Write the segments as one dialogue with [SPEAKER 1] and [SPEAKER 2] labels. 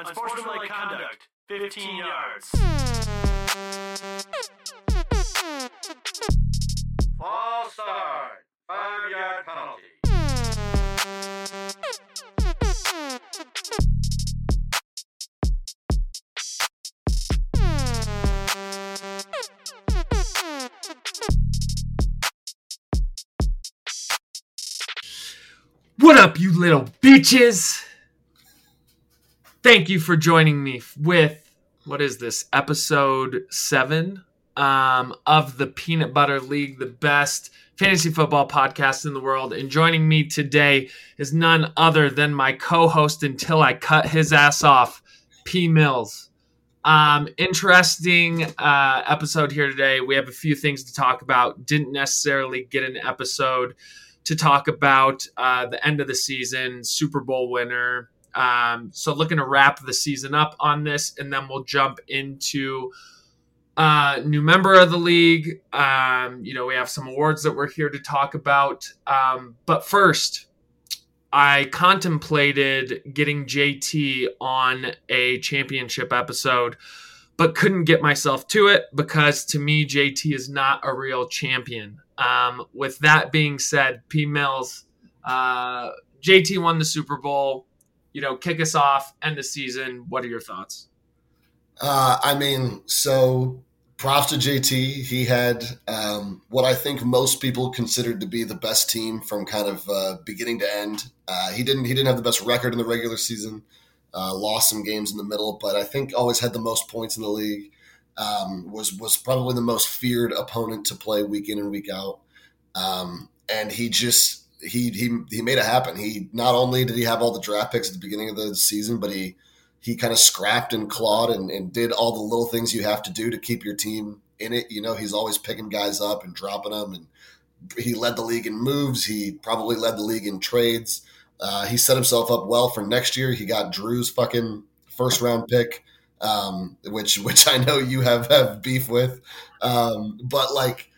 [SPEAKER 1] Unsportsmanlike conduct, 15 yards.
[SPEAKER 2] False start. Five yard penalty.
[SPEAKER 3] What up, you little bitches? Thank you for joining me with what is this episode seven um, of the Peanut Butter League, the best fantasy football podcast in the world. And joining me today is none other than my co-host until I cut his ass off, P Mills. Um, interesting uh, episode here today. We have a few things to talk about. Didn't necessarily get an episode to talk about uh, the end of the season, Super Bowl winner. Um, so looking to wrap the season up on this, and then we'll jump into uh, new member of the league. Um, you know, we have some awards that we're here to talk about. Um, but first, I contemplated getting JT on a championship episode, but couldn't get myself to it because to me, JT is not a real champion. Um, with that being said, P Mills, uh, JT won the Super Bowl. You know, kick us off, end the season. What are your thoughts?
[SPEAKER 4] Uh, I mean, so props to JT. He had um, what I think most people considered to be the best team from kind of uh, beginning to end. Uh, he didn't. He didn't have the best record in the regular season. Uh, lost some games in the middle, but I think always had the most points in the league. Um, was was probably the most feared opponent to play week in and week out. Um, and he just he he he made it happen. He not only did he have all the draft picks at the beginning of the season, but he he kind of scrapped and clawed and, and did all the little things you have to do to keep your team in it. You know, he's always picking guys up and dropping them, and he led the league in moves. He probably led the league in trades. Uh, he set himself up well for next year. He got Drew's fucking first round pick, um, which which I know you have have beef with, um, but like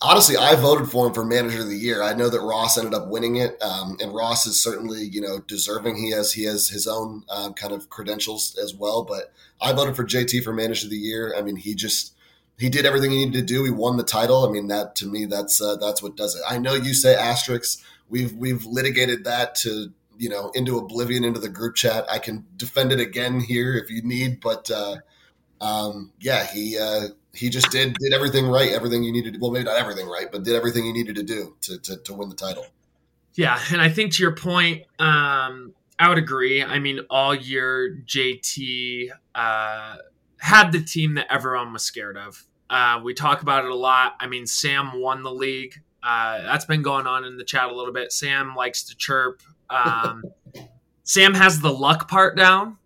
[SPEAKER 4] honestly, I voted for him for manager of the year. I know that Ross ended up winning it, um, and Ross is certainly you know deserving. He has he has his own um, kind of credentials as well, but I voted for JT for manager of the year. I mean, he just he did everything he needed to do. He won the title. I mean, that to me, that's uh, that's what does it. I know you say asterisks. We've we've litigated that to you know into oblivion into the group chat. I can defend it again here if you need, but uh, um, yeah, he uh, he just did did everything right, everything you needed. To, well, maybe not everything right, but did everything he needed to do to to, to win the title.
[SPEAKER 3] Yeah, and I think to your point, um, I would agree. I mean, all year JT uh, had the team that everyone was scared of. Uh, we talk about it a lot. I mean, Sam won the league. Uh, that's been going on in the chat a little bit. Sam likes to chirp. Um, Sam has the luck part down.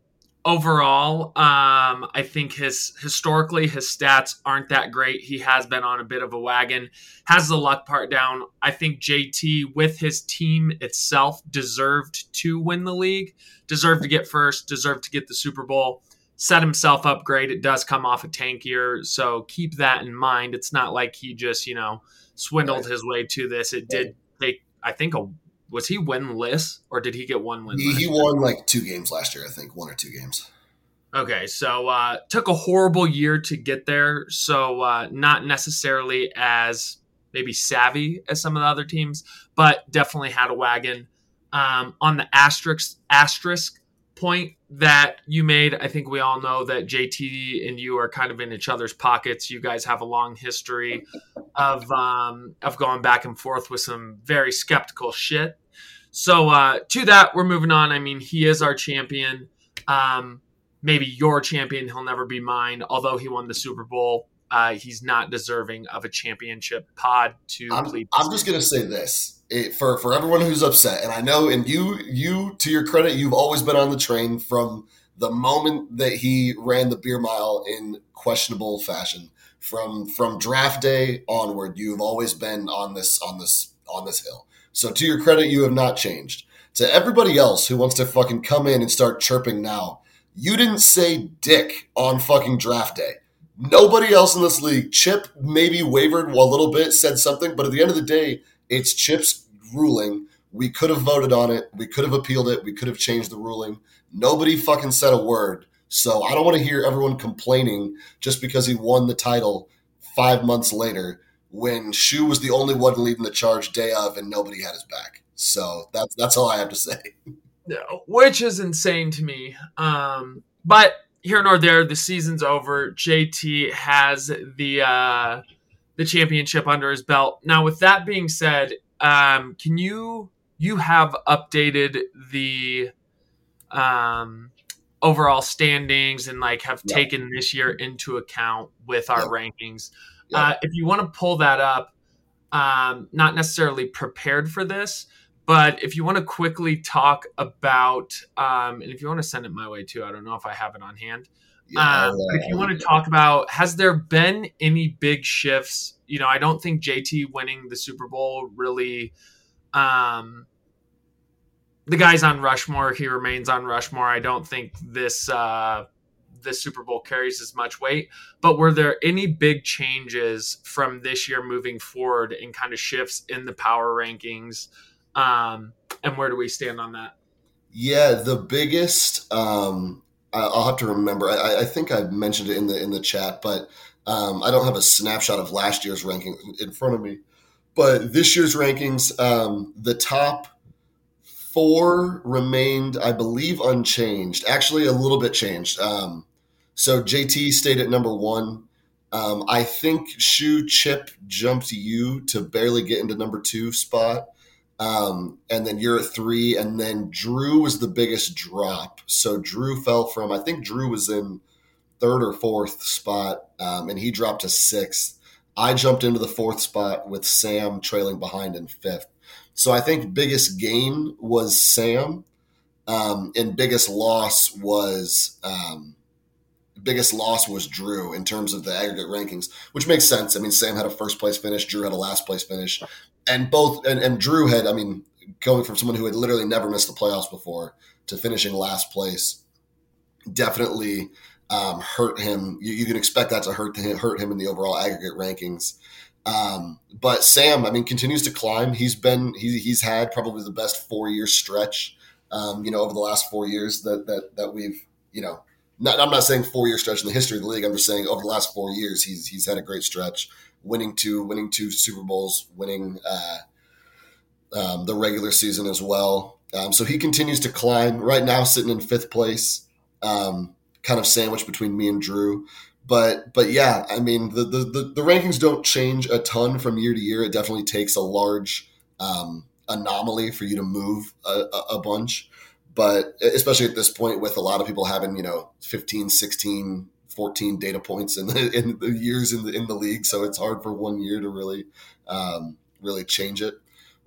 [SPEAKER 3] Overall, um, I think his historically his stats aren't that great. He has been on a bit of a wagon. Has the luck part down. I think JT with his team itself deserved to win the league, deserved to get first, deserved to get the Super Bowl set himself up great. It does come off a tank year, so keep that in mind. It's not like he just, you know, swindled his way to this. It did take, I think, a was he winless or did he get one win?
[SPEAKER 4] He, he won like two games last year, I think, one or two games.
[SPEAKER 3] Okay, so uh, took a horrible year to get there, so uh, not necessarily as maybe savvy as some of the other teams, but definitely had a wagon. Um, on the asterisk asterisk point that you made, I think we all know that JT and you are kind of in each other's pockets. You guys have a long history of um, of going back and forth with some very skeptical shit. So uh, to that, we're moving on. I mean, he is our champion. Um, maybe your champion. He'll never be mine. Although he won the Super Bowl, uh, he's not deserving of a championship pod to
[SPEAKER 4] I'm. I'm just gonna say this it, for for everyone who's upset, and I know, and you you to your credit, you've always been on the train from the moment that he ran the beer mile in questionable fashion. From from draft day onward, you've always been on this on this on this hill. So to your credit, you have not changed. To everybody else who wants to fucking come in and start chirping now, you didn't say dick on fucking draft day. Nobody else in this league, Chip maybe wavered a little bit, said something, but at the end of the day, it's Chip's ruling We could have voted on it. We could have appealed it. We could have changed the ruling. Nobody fucking said a word. So I don't want to hear everyone complaining just because he won the title five months later when Schu was the only one leading the charge day of and nobody had his back. So that's that's all I have to say.
[SPEAKER 3] No, which is insane to me. Um, but here nor there, the season's over. JT has the uh, the championship under his belt. Now, with that being said, um, can you you have updated the um, overall standings and like have
[SPEAKER 4] Yeah.
[SPEAKER 3] taken this year into account with our
[SPEAKER 4] Yeah.
[SPEAKER 3] rankings?
[SPEAKER 4] Yeah.
[SPEAKER 3] Uh, if you want to pull that up, um, not necessarily prepared for this, but if you want to quickly talk about, um, and if you want to send it my way too, I don't know if I have it on hand.
[SPEAKER 4] Yeah,
[SPEAKER 3] Um, if you want to talk about, has there been any big shifts? You know, I don't think JT winning the Super Bowl really. Um, the guy's on Rushmore. He remains on Rushmore. I don't think this uh, this Super Bowl carries as much weight. But were there any big changes from this year moving forward and kind of shifts in the power rankings? Um, and where do we stand on that?
[SPEAKER 4] Yeah, the biggest. Um, I'll have to remember. I, I think I mentioned it in the in the chat, but um, I don't have a snapshot of last year's ranking in front of me. But this year's rankings, um, the top four remained, I believe, unchanged. Actually, a little bit changed. Um, so JT stayed at number one. Um, I think Schu Chip jumped you to barely get into number two spot. Um, and then you're at three, and then Drew was the biggest drop. So Drew fell from I think Drew was in third or fourth spot, um, and he dropped to sixth. I jumped into the fourth spot with Sam trailing behind in fifth. So I think biggest gain was Sam, um, and biggest loss was um, biggest loss was Drew in terms of the aggregate rankings, which makes sense. I mean, Sam had a first place finish, Drew had a last place finish, and both and, and Drew had. I mean, going from someone who had literally never missed the playoffs before to finishing last place, definitely um, hurt him. You, you can expect that to hurt hurt him in the overall aggregate rankings. Um, but Sam, I mean, continues to climb. He's been he's he's had probably the best four year stretch. Um, you know, over the last four years that that that we've you know not, I'm not saying four year stretch in the history of the league. I'm just saying over the last four years, he's he's had a great stretch, winning two winning two Super Bowls, winning uh, um, the regular season as well. Um, so he continues to climb. Right now, sitting in fifth place, um, kind of sandwiched between me and Drew. But but yeah, I mean the, the the the rankings don't change a ton from year to year. It definitely takes a large um, anomaly for you to move a, a, a bunch but especially at this point with a lot of people having you know 15 16 14 data points in the, in the years in the in the league. So it's hard for one year to really um, really change it.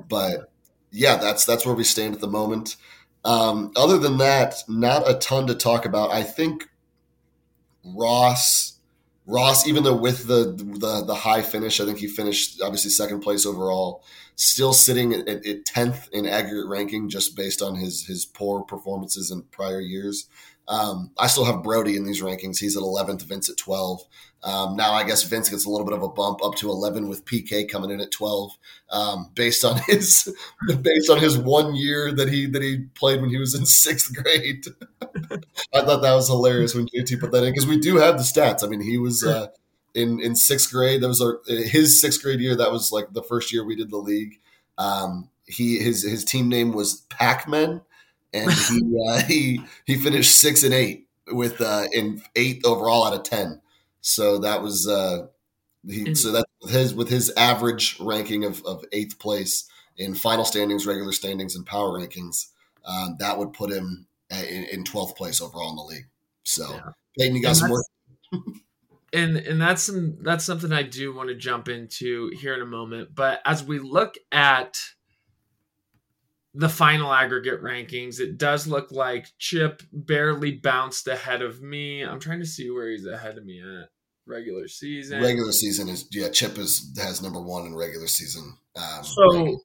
[SPEAKER 4] But yeah that's that's where we stand at the moment. Um, other than that not a ton to talk about. I think ross ross even though with the the, the high finish i think he finished obviously second place overall still sitting at, 10th in aggregate ranking just based on his his poor performances in prior years. Um, I still have Brody in these rankings. He's at 11th, Vince at 12. Um, now I guess Vince gets a little bit of a bump up to 11 with PK coming in at 12, um, based on his based on his one year that he that he played when he was in sixth grade. I thought that was hilarious when JT put that in because we do have the stats. I mean, he was. Uh, in in sixth grade. That was our his sixth grade year. That was like the first year we did the league. Um, he his his team name was Pac Men, and he uh, he he finished six and eight with uh, in eighth overall out of ten. So that was uh, he. So that with his with his average ranking of of eighth place in final standings, regular standings, and power rankings, um, that would put him in twelfth place overall in the league. So
[SPEAKER 3] Yeah.
[SPEAKER 4] Peyton, you got
[SPEAKER 3] And
[SPEAKER 4] some more.
[SPEAKER 3] and and that's some that's something I do want to jump into here in a moment. But as we look at the final aggregate rankings, it does look like Chip barely bounced ahead of me. I'm trying to see where he's ahead of me at regular season.
[SPEAKER 4] Regular season is yeah. Chip is has number one in regular season. Um,
[SPEAKER 3] So-
[SPEAKER 4] rankings.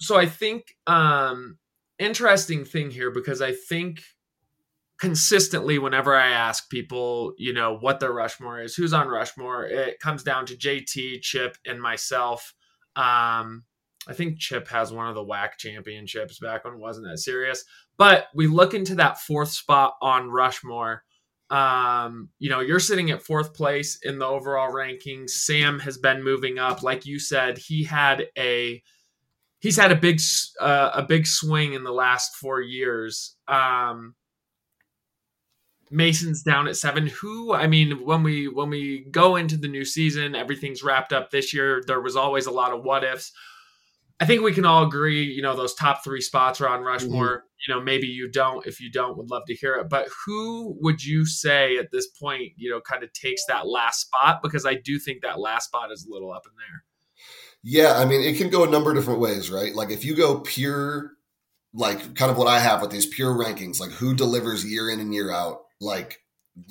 [SPEAKER 3] so I think um interesting thing here because I think consistently whenever I ask people, you know, what their Rushmore is, who's on Rushmore, it comes down to JT, Chip, and myself. Um I think Chip has one of the WAC championships back when it wasn't that serious. But we look into that fourth spot on Rushmore. Um, you know, you're sitting at fourth place in the overall rankings. Sam has been moving up. Like you said, he had a he's had a big uh, a big swing in the last four years. Um, Mason's down at seven. Who I mean, when we when we go into the new season, everything's wrapped up this year. There was always a lot of what ifs. I think we can all agree, you know, those top three spots are on Rushmore. Mm-hmm. You know, maybe you don't. If you don't, would love to hear it. But who would you say at this point, you know, kind of takes that last spot? Because I do think that last spot is a little up in there.
[SPEAKER 4] Yeah, I mean, it can go a number of different ways, right? Like if you go pure, like kind of what I have with these pure rankings, like who delivers year in and year out, like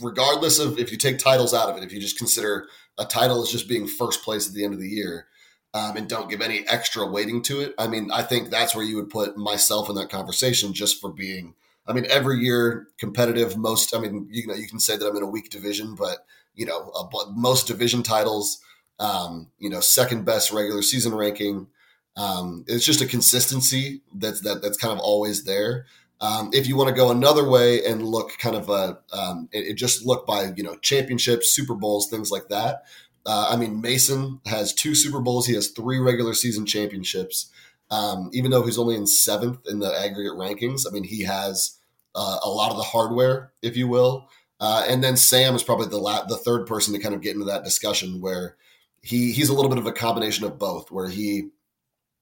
[SPEAKER 4] regardless of if you take titles out of it, if you just consider a title as just being first place at the end of the year, um, and don't give any extra weighting to it. I mean, I think that's where you would put myself in that conversation just for being. I mean, every year competitive. Most, I mean, you know, you can say that I'm in a weak division, but you know, uh, most division titles. Um, you know, second best regular season ranking. Um, it's just a consistency that's that that's kind of always there. Um, if you want to go another way and look kind of a, um, it, it, just look by you know championships, Super Bowls, things like that. Uh, I mean, Mason has two Super Bowls. He has three regular season championships. Um, even though he's only in seventh in the aggregate rankings, I mean, he has uh, a lot of the hardware, if you will. Uh, and then Sam is probably the la- the third person to kind of get into that discussion where he he's a little bit of a combination of both, where he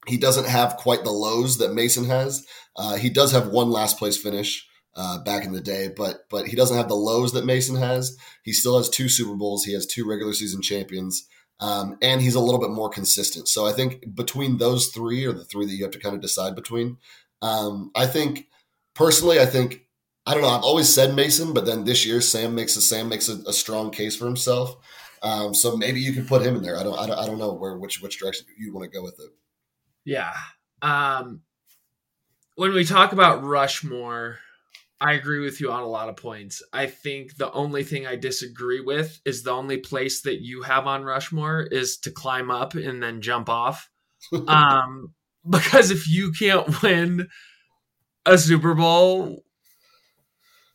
[SPEAKER 4] he doesn't have quite the lows that Mason has. Uh, he does have one last place finish uh, back in the day, but but he doesn't have the lows that Mason has. He still has two Super Bowls. He has two regular season champions, um, and he's a little bit more consistent. So I think between those three, or the three that you have to kind of decide between, um, I think personally, I think I don't know. I've always said Mason, but then this year Sam makes a Sam makes a, a strong case for himself. Um, so maybe you could put him in there. I don't, I don't, I don't know where which which direction you want to go with it.
[SPEAKER 3] Yeah. Um, when we talk about Rushmore, I agree with you on a lot of points. I think the only thing I disagree with is the only place that you have on Rushmore is to climb up and then jump off. um, because if you can't win a Super Bowl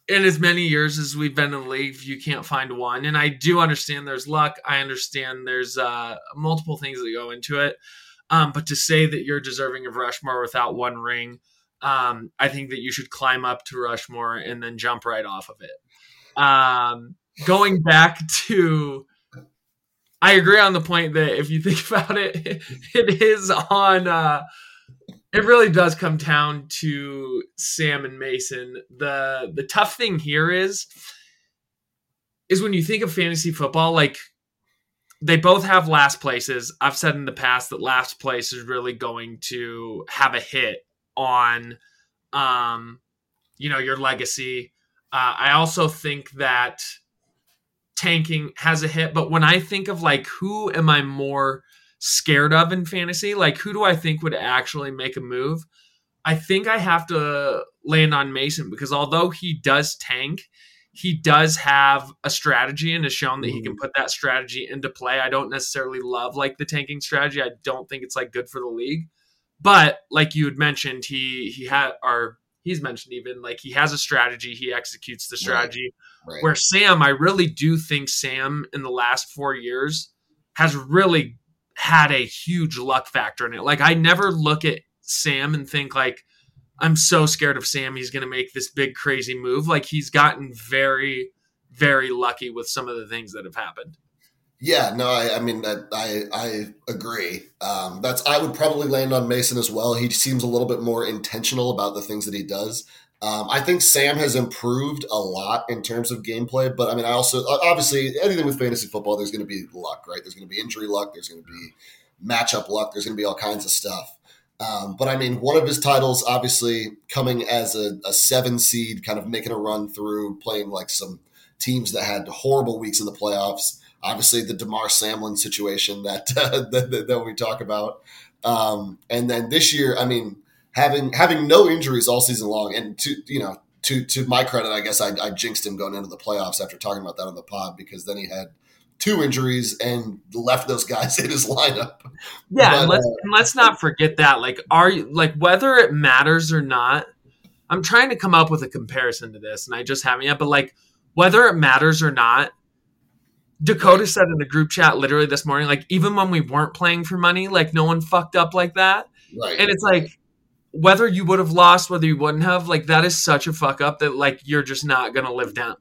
[SPEAKER 3] in as many years as we've been in the league, you can't find one. And I do understand there's luck. I understand there's uh, multiple things that go into it. Um, but to say that you're deserving of Rushmore without one ring – um, I think that you should climb up to Rushmore and then jump right off of it. Um, going back to, I agree on the point that if you think about it, it is on. Uh, it really does come down to Sam and Mason. the The tough thing here is, is when you think of fantasy football, like they both have last places. I've said in the past that last place is really going to have a hit on um, you know your legacy. Uh, I also think that tanking has a hit, but when I think of like who am I more scared of in fantasy, like who do I think would actually make a move? I think I have to land on Mason because although he does tank, he does have a strategy and has shown that he can mm-hmm. put that strategy into play. I don't necessarily love like the tanking strategy. I don't think it's like good for the league. But like you had mentioned, he he had or he's mentioned even like he has a strategy, he executes the strategy. Right. Right. Where Sam, I really do think Sam in the last four years has really had a huge luck factor in it. Like I never look at Sam and think like I'm so scared of Sam he's going to make this big crazy move. Like he's gotten very very lucky with some of the things that have happened.
[SPEAKER 4] Yeah, no, I, I mean that I I agree. Um, that's I would probably land on Mason as well. He seems a little bit more intentional about the things that he does. Um, I think Sam has improved a lot in terms of gameplay, but I mean, I also obviously anything with fantasy football, there's going to be luck, right? There's going to be injury luck, there's going to be matchup luck, there's going to be all kinds of stuff. Um, but I mean, one of his titles, obviously, coming as a, a seven seed, kind of making a run through, playing like some teams that had horrible weeks in the playoffs obviously the Damar Samlin situation that, uh, that, that we talk about. Um, and then this year, I mean, having having no injuries all season long, and to you know, to to my credit, I guess I, I jinxed him going into the playoffs after talking about that on the pod because then he had two injuries and left those guys in his lineup.
[SPEAKER 3] Yeah,
[SPEAKER 4] But,
[SPEAKER 3] and let's
[SPEAKER 4] uh,
[SPEAKER 3] and let's not forget that. Like, are you like whether it matters or not? I'm trying to come up with a comparison to this, and I just haven't yet. But like, whether it matters or not, Dakota said in the group chat literally this morning, like even when we weren't playing for money, like no one fucked up like that.
[SPEAKER 4] Right.
[SPEAKER 3] And it's like whether you would have lost, whether you wouldn't have, like that is such a fuck up that like you're just not gonna live down.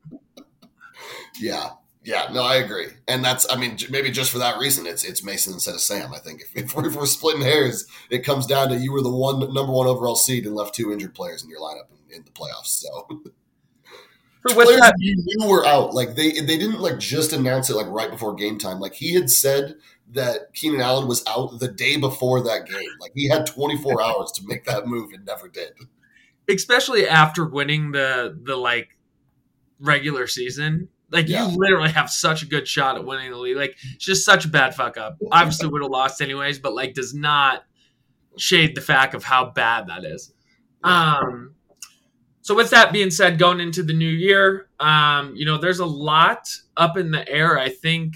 [SPEAKER 4] Yeah, yeah, no, I agree, and that's, I mean, maybe just for that reason, it's it's Mason instead of Sam. I think if, if, we're, if we're splitting hairs, it comes down to you were the one number one overall seed and left two injured players in your lineup in, in the playoffs. So
[SPEAKER 3] For
[SPEAKER 4] players
[SPEAKER 3] that,
[SPEAKER 4] you knew were out, like they they didn't like just announce it like right before game time. Like he had said that Keenan Allen was out the day before that game. Like he had 24 hours to make that move and never did.
[SPEAKER 3] especially after winning the the like regular season. Like
[SPEAKER 4] Yeah.
[SPEAKER 3] you literally have such a good shot at winning the league. Like it's just such a bad fuck up. Obviously would have lost anyways, but like does not shade the fact of how bad that is. Um so with that being said, going into the new year, um, you know, there's a lot up in the air, I think,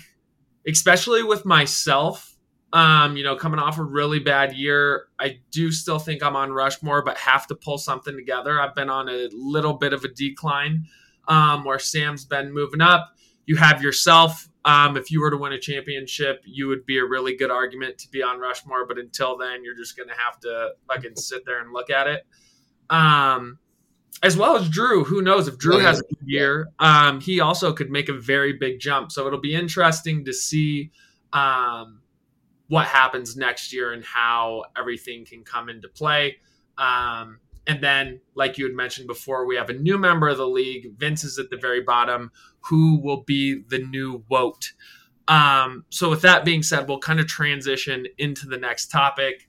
[SPEAKER 3] especially with myself. Um, you know, coming off a really bad year, I do still think I'm on Rushmore, but have to pull something together. I've been on a little bit of a decline, um, where Sam's been moving up. You have yourself. Um, if you were to win a championship, you would be a really good argument to be on Rushmore. But until then, you're just gonna have to fucking sit there and look at it. Um, as well as Drew. Who knows if Drew has a good year? Um, he also could make a very big jump. So it'll be interesting to see um, what happens next year and how everything can come into play. Um, and then, like you had mentioned before, we have a new member of the league. Vince is at the very bottom, who will be the new Woat. Um, so, with that being said, we'll kind of transition into the next topic.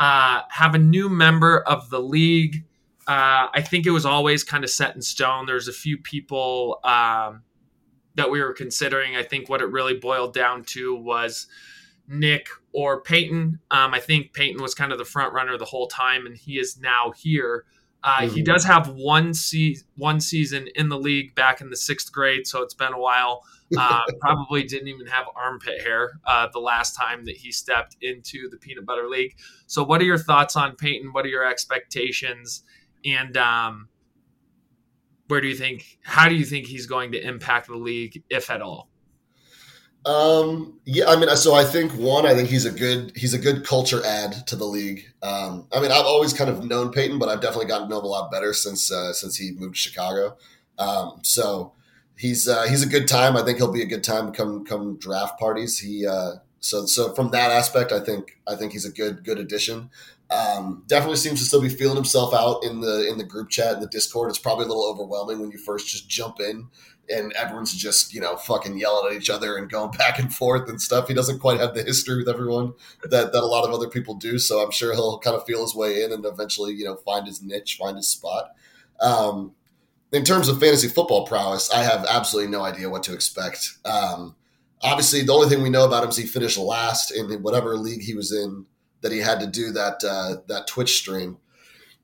[SPEAKER 3] Uh, have a new member of the league. Uh, I think it was always kind of set in stone. There's a few people um, that we were considering. I think what it really boiled down to was Nick or Peyton. Um, I think Peyton was kind of the front runner the whole time, and he is now here. Uh, He
[SPEAKER 4] Mhm.
[SPEAKER 3] does have one se- one season in the league back in the sixth grade, so it's been a while. Uh, probably didn't even have armpit hair uh, the last time that he stepped into the peanut butter league. So, what are your thoughts on Peyton? What are your expectations? And um, where do you think? How do you think he's going to impact the league, if at all?
[SPEAKER 4] Um, yeah, I mean, so I think one, I think he's a good he's a good culture add to the league. Um, I mean, I've always kind of known Peyton, but I've definitely gotten to know him a lot better since uh, since he moved to Chicago. Um, so he's uh, he's a good time. I think he'll be a good time come come draft parties. He uh, so so from that aspect, I think I think he's a good good addition. Um, definitely seems to still be feeling himself out in the in the group chat in the Discord. It's probably a little overwhelming when you first just jump in and everyone's just you know fucking yelling at each other and going back and forth and stuff. He doesn't quite have the history with everyone that that a lot of other people do. So I'm sure he'll kind of feel his way in and eventually you know find his niche, find his spot. Um, in terms of fantasy football prowess, I have absolutely no idea what to expect. Um, obviously, the only thing we know about him is he finished last in whatever league he was in that he had to do that uh, that Twitch stream.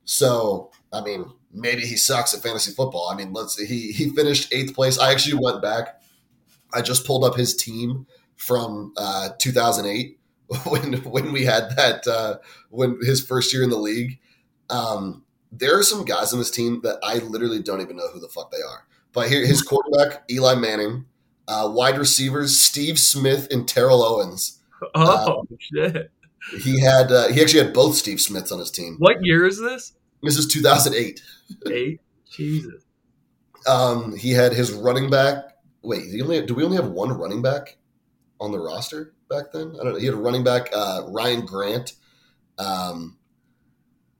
[SPEAKER 4] So I mean, maybe he sucks at fantasy football. I mean, let's he he finished eighth place. I actually went back. I just pulled up his team from uh, 2008 when when we had that uh, when his first year in the league. Um, there are some guys on this team that I literally don't even know who the fuck they are. But here, his quarterback Eli Manning, uh, wide receivers Steve Smith and Terrell Owens.
[SPEAKER 3] Oh shit!
[SPEAKER 4] He had uh, he actually had both Steve Smiths on his team.
[SPEAKER 3] What year is this?
[SPEAKER 4] This is 2008.
[SPEAKER 3] Eight. Jesus.
[SPEAKER 4] Um, he had his running back. Wait, he only do we only have one running back on the roster back then? I don't know. He had a running back, uh, Ryan Grant, um,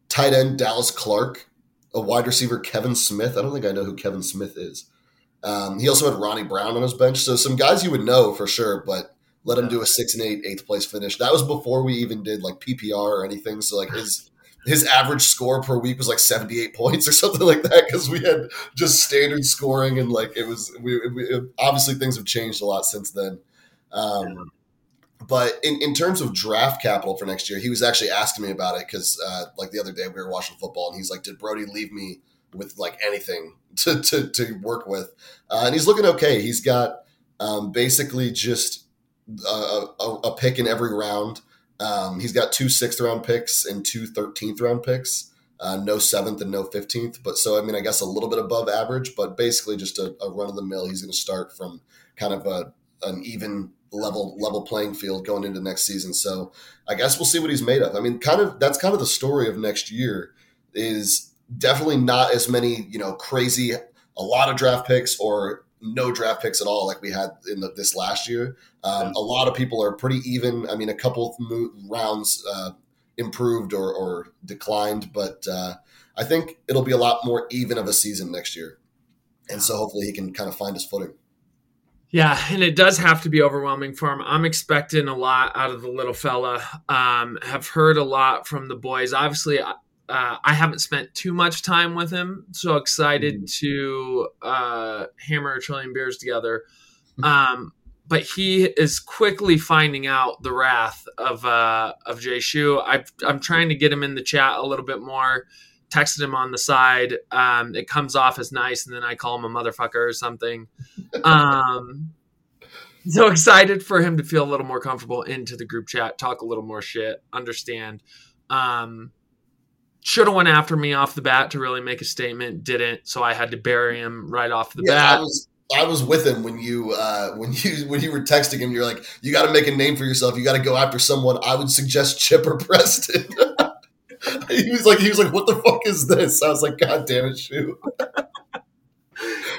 [SPEAKER 4] tight end Dallas Clark, a wide receiver Kevin Smith. I don't think I know who Kevin Smith is. Um, he also had Ronnie Brown on his bench, so some guys you would know for sure, but let him do a six and eight eighth place finish. That was before we even did like PPR or anything. So like his his average score per week was like 78 points or something like that because we had just standard scoring and like it was we, we obviously things have changed a lot since then. Um, but in, in terms of draft capital for next year he was actually asking me about it because uh, like the other day we were watching football and he's like did brody leave me with like anything to, to, to work with? Uh, and he's looking okay. He's got Um, basically, just a, a, pick in every round. Um, he's got two sixth round picks and two 13th round picks. Uh, no seventh and no 15th. But so, I mean, I guess a little bit above average, but basically just a, a run of the mill. He's going to start from kind of a, an even level level playing field going into next season. So I guess we'll see what he's made of. I mean, kind of that's kind of the story of next year is definitely not as many, you know, crazy a lot of draft picks or no draft picks at all like we had in the, this last year. Um, a lot of people are pretty even. I mean, a couple rounds uh, improved or, or, declined, but uh, I think it'll be a lot more even of a season next year. And so hopefully he can kind of find his footing.
[SPEAKER 3] Yeah, and it does have to be overwhelming for him. I'm expecting a lot out of the little fella. Um, have heard a lot from the boys. Obviously, uh, I haven't spent too much time with him, so excited mm. to uh, hammer a trillion beers together. Um, but he is quickly finding out the wrath of uh, of Jay Schu. i am trying to get him in the chat a little bit more. Texted him on the side. Um, it comes off as nice, and then I call him a motherfucker or something. Um, so excited for him to feel a little more comfortable into the group chat, talk a little more shit, understand. Um, should have went after me off the bat to really make a statement, didn't. So I had to bury him right off the yeah, bat.
[SPEAKER 4] I was I was with him when you uh, when you when you were texting him. You're like, you got to make a name for yourself. You got to go after someone. I would suggest Chipper Preston. he was like, he was like, what the fuck is this? I was like, God damn it, shoot.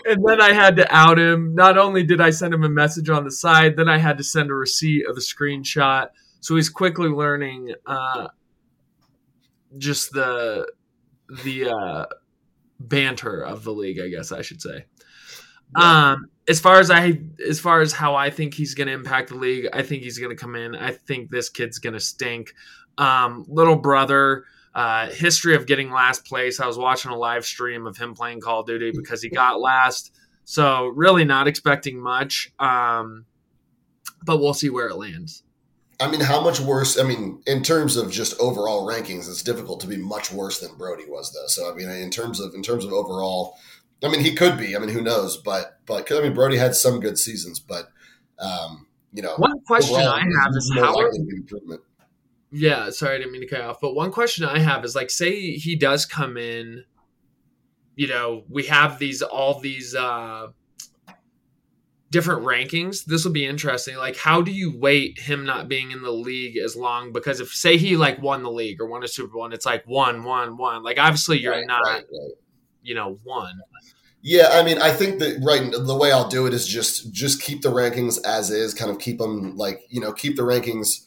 [SPEAKER 3] and then I had to out him. Not only did I send him a message on the side, then I had to send a receipt of a screenshot. So he's quickly learning uh, just the the uh, banter of the league, I guess I should say. Um, as far as I, as far as how I think he's going to impact the league, I think he's going to come in. I think this kid's going to stink. Um, little brother, uh, history of getting last place. I was watching a live stream of him playing Call of Duty because he got last. So really not expecting much. Um, but we'll see where it lands.
[SPEAKER 4] I mean, how much worse? I mean, in terms of just overall rankings, it's difficult to be much worse than Brody was, though. So, I mean, in terms of in terms of overall, I mean, he could be. I mean, who knows? But but I mean, Brody had some good seasons, but um, you know,
[SPEAKER 3] one question overall, I have is how are. Yeah, sorry, I didn't mean to cut off. But one question I have is like, say he does come in. You know, we have these all these uh different rankings. This will be interesting. Like, how do you weight him not being in the league as long? Because if say he like won the league or won a Super Bowl, and it's like one, one, one. Like, obviously you're right, not. Right, right you know one.
[SPEAKER 4] Yeah, I mean, I think that right the way I'll do it is just just keep the rankings as is, kind of keep them like you know keep the rankings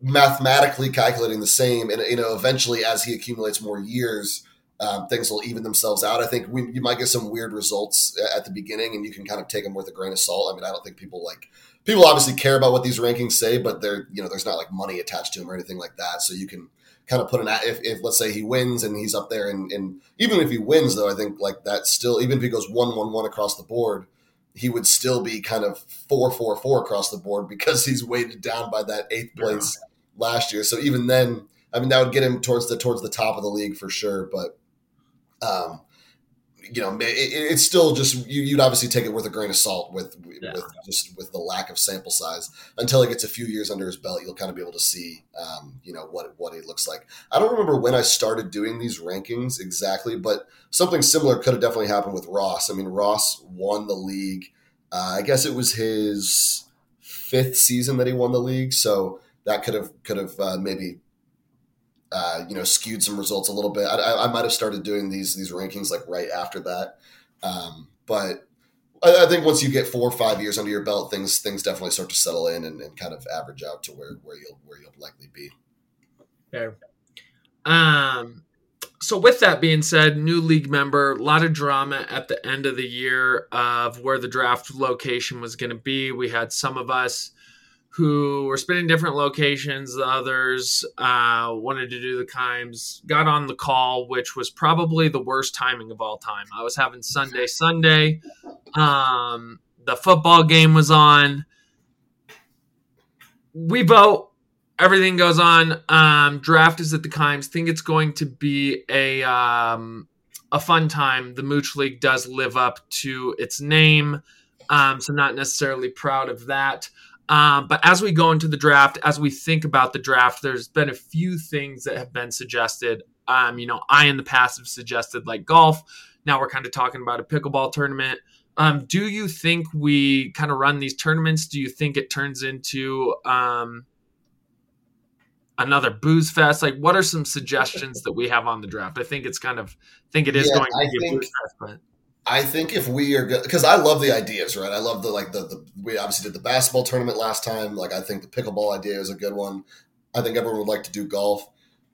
[SPEAKER 4] mathematically calculating the same, and you know eventually as he accumulates more years. Um, things will even themselves out. I think we, you might get some weird results at the beginning, and you can kind of take them with a grain of salt. I mean, I don't think people like people obviously care about what these rankings say, but they're you know there's not like money attached to them or anything like that. So you can kind of put an if, if let's say he wins and he's up there and, and even if he wins though I think like that still even if he goes one one one across the board he would still be kind of four four four across the board because he's weighted down by that eighth place yeah. last year so even then I mean that would get him towards the towards the top of the league for sure but um you know, it, it's still just you, would obviously take it with a grain of salt with yeah. with just with the lack of sample size until he gets a few years under his belt. You'll kind of be able to see, um, you know, what what he looks like. I don't remember when I started doing these rankings exactly, but something similar could have definitely happened with Ross. I mean, Ross won the league. Uh, I guess it was his fifth season that he won the league, so that could have could have uh, maybe uh, you know, skewed some results a little bit. I, I might have started doing these these rankings like right after that, um, but I, I, think once you get four or five years under your belt, things things definitely start to settle in and, and kind of average out to where where you'll where you'll likely be.
[SPEAKER 3] Fair. Um. So with that being said, new league member, a lot of drama at the end of the year of where the draft location was going to be. We had some of us who were spinning different locations. The others uh, wanted to do the Kimes, got on the call, which was probably the worst timing of all time. I was having Sunday, Sunday. Um, the football game was on. We vote. Everything goes on. Um, draft is at the Kimes. Think it's going to be a um, a fun time. The Mooch League does live up to its name. Um, so not necessarily proud of that. Um, but as we go into the draft, as we think about the draft, there's been a few things that have been suggested. Um, you know, I in the past have suggested like golf. Now we're kind of talking about a pickleball tournament. Um, do you think we kind of run these tournaments? Do you think it turns into um, another booze fest? Like, what are some suggestions that we have on the draft? I think it's kind of I think it is
[SPEAKER 4] Yeah,
[SPEAKER 3] going to
[SPEAKER 4] I
[SPEAKER 3] be a
[SPEAKER 4] think-
[SPEAKER 3] booze fest, but
[SPEAKER 4] I think if we are good, because I love the ideas, right? I love the like the, the we obviously did the basketball tournament last time. Like I think the pickleball idea is a good one. I think everyone would like to do golf.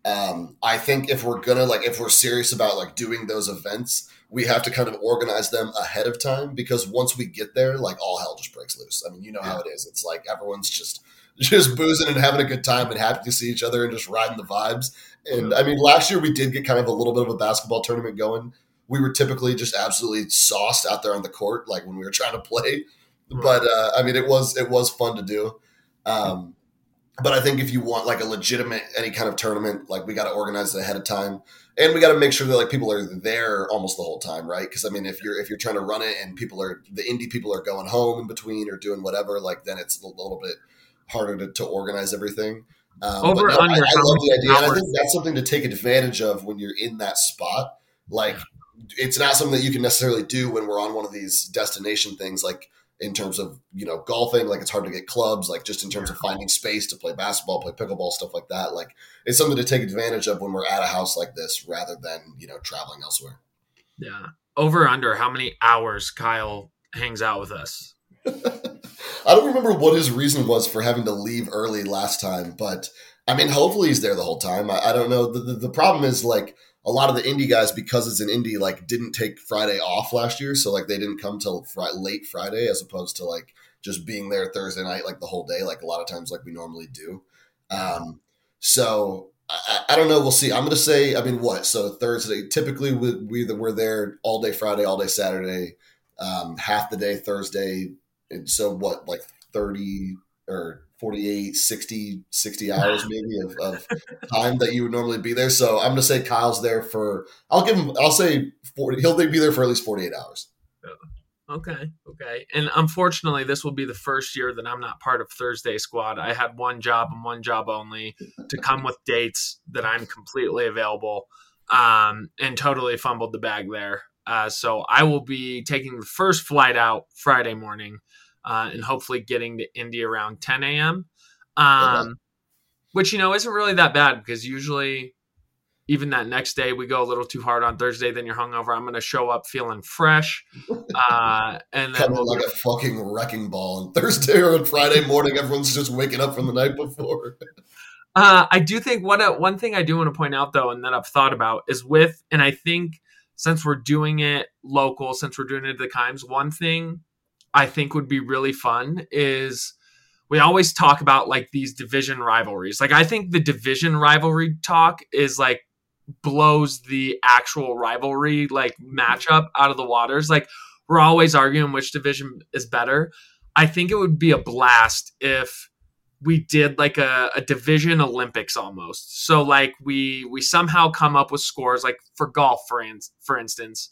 [SPEAKER 4] Um, I think if we're gonna like if we're serious about like doing those events, we have to kind of organize them ahead of time because once we get there, like all hell just breaks loose. I mean, you know how it is. It's like everyone's just just boozing and having a good time and happy to see each other and just riding the vibes. And I mean, last year we did get kind of a little bit of a basketball tournament going. We were typically just absolutely sauced out there on the court, like when we were trying to play. But uh, I mean, it was it was fun to do. Um, but I think if you want like a legitimate any kind of tournament, like we got to organize it ahead of time, and we got to make sure that like people are there almost the whole time, right? Because I mean, if you're if you're trying to run it and people are the Indy people are going home in between or doing whatever, like then it's a little bit harder to, to organize everything. Um,
[SPEAKER 3] Over
[SPEAKER 4] no,
[SPEAKER 3] under
[SPEAKER 4] I, I love the idea. And I think that's something to take advantage of when you're in that spot. Like, it's not something that you can necessarily do when we're on one of these destination things. Like in terms of you know golfing, like it's hard to get clubs. Like just in terms of finding space to play basketball, play pickleball, stuff like that. Like it's something to take advantage of when we're at a house like this, rather than you know traveling elsewhere.
[SPEAKER 3] yeah. Over under how many hours Kyle hangs out with us?
[SPEAKER 4] I don't remember what his reason was for having to leave early last time, but I mean, hopefully he's there the whole time. I, I don't know. The, the, the problem is like a lot of the Indy guys, because it's an Indy, like didn't take Friday off last year, so like they didn't come till fri- late Friday, as opposed to like just being there Thursday night, like the whole day, like a lot of times, like we normally do. Um, so I, I don't know. We'll see. I'm to say, I mean, what? So Thursday, typically we, we we're there all day Friday, all day Saturday, um, half the day Thursday. And so what, like 30 or 48, 60, 60 hours maybe of, of time that you would normally be there. So I'm going to say Kyle's there for, I'll give him, I'll say 40, he'll be there for at least 48 hours.
[SPEAKER 3] Okay, okay. And unfortunately, this will be the first year that I'm not part of Thursday Squad. I had one job and one job only to come with dates that I'm completely available, um, and totally fumbled the bag there. Uh, so I will be taking the first flight out Friday morning, uh, and hopefully getting to Indy around 10 a.m. Um, which you know isn't really that bad because usually even that next day we go a little too hard on Thursday, then you're hungover. I'm going to show up feeling fresh, uh, and then we'll
[SPEAKER 4] like a fucking wrecking ball on Thursday or on Friday morning. Everyone's just waking up from the night before.
[SPEAKER 3] Uh, I do think one uh, one thing I do want to point out though, and that I've thought about is with, and I think since we're doing it local, since we're doing it at the Kimes, one thing I think would be really fun is we always talk about like these division rivalries. Like I think the division rivalry talk is like blows the actual rivalry like matchup out of the waters. Like we're always arguing which division is better. I think it would be a blast if we did like a, a division Olympics almost. So like we we somehow come up with scores like for golf for in, for instance.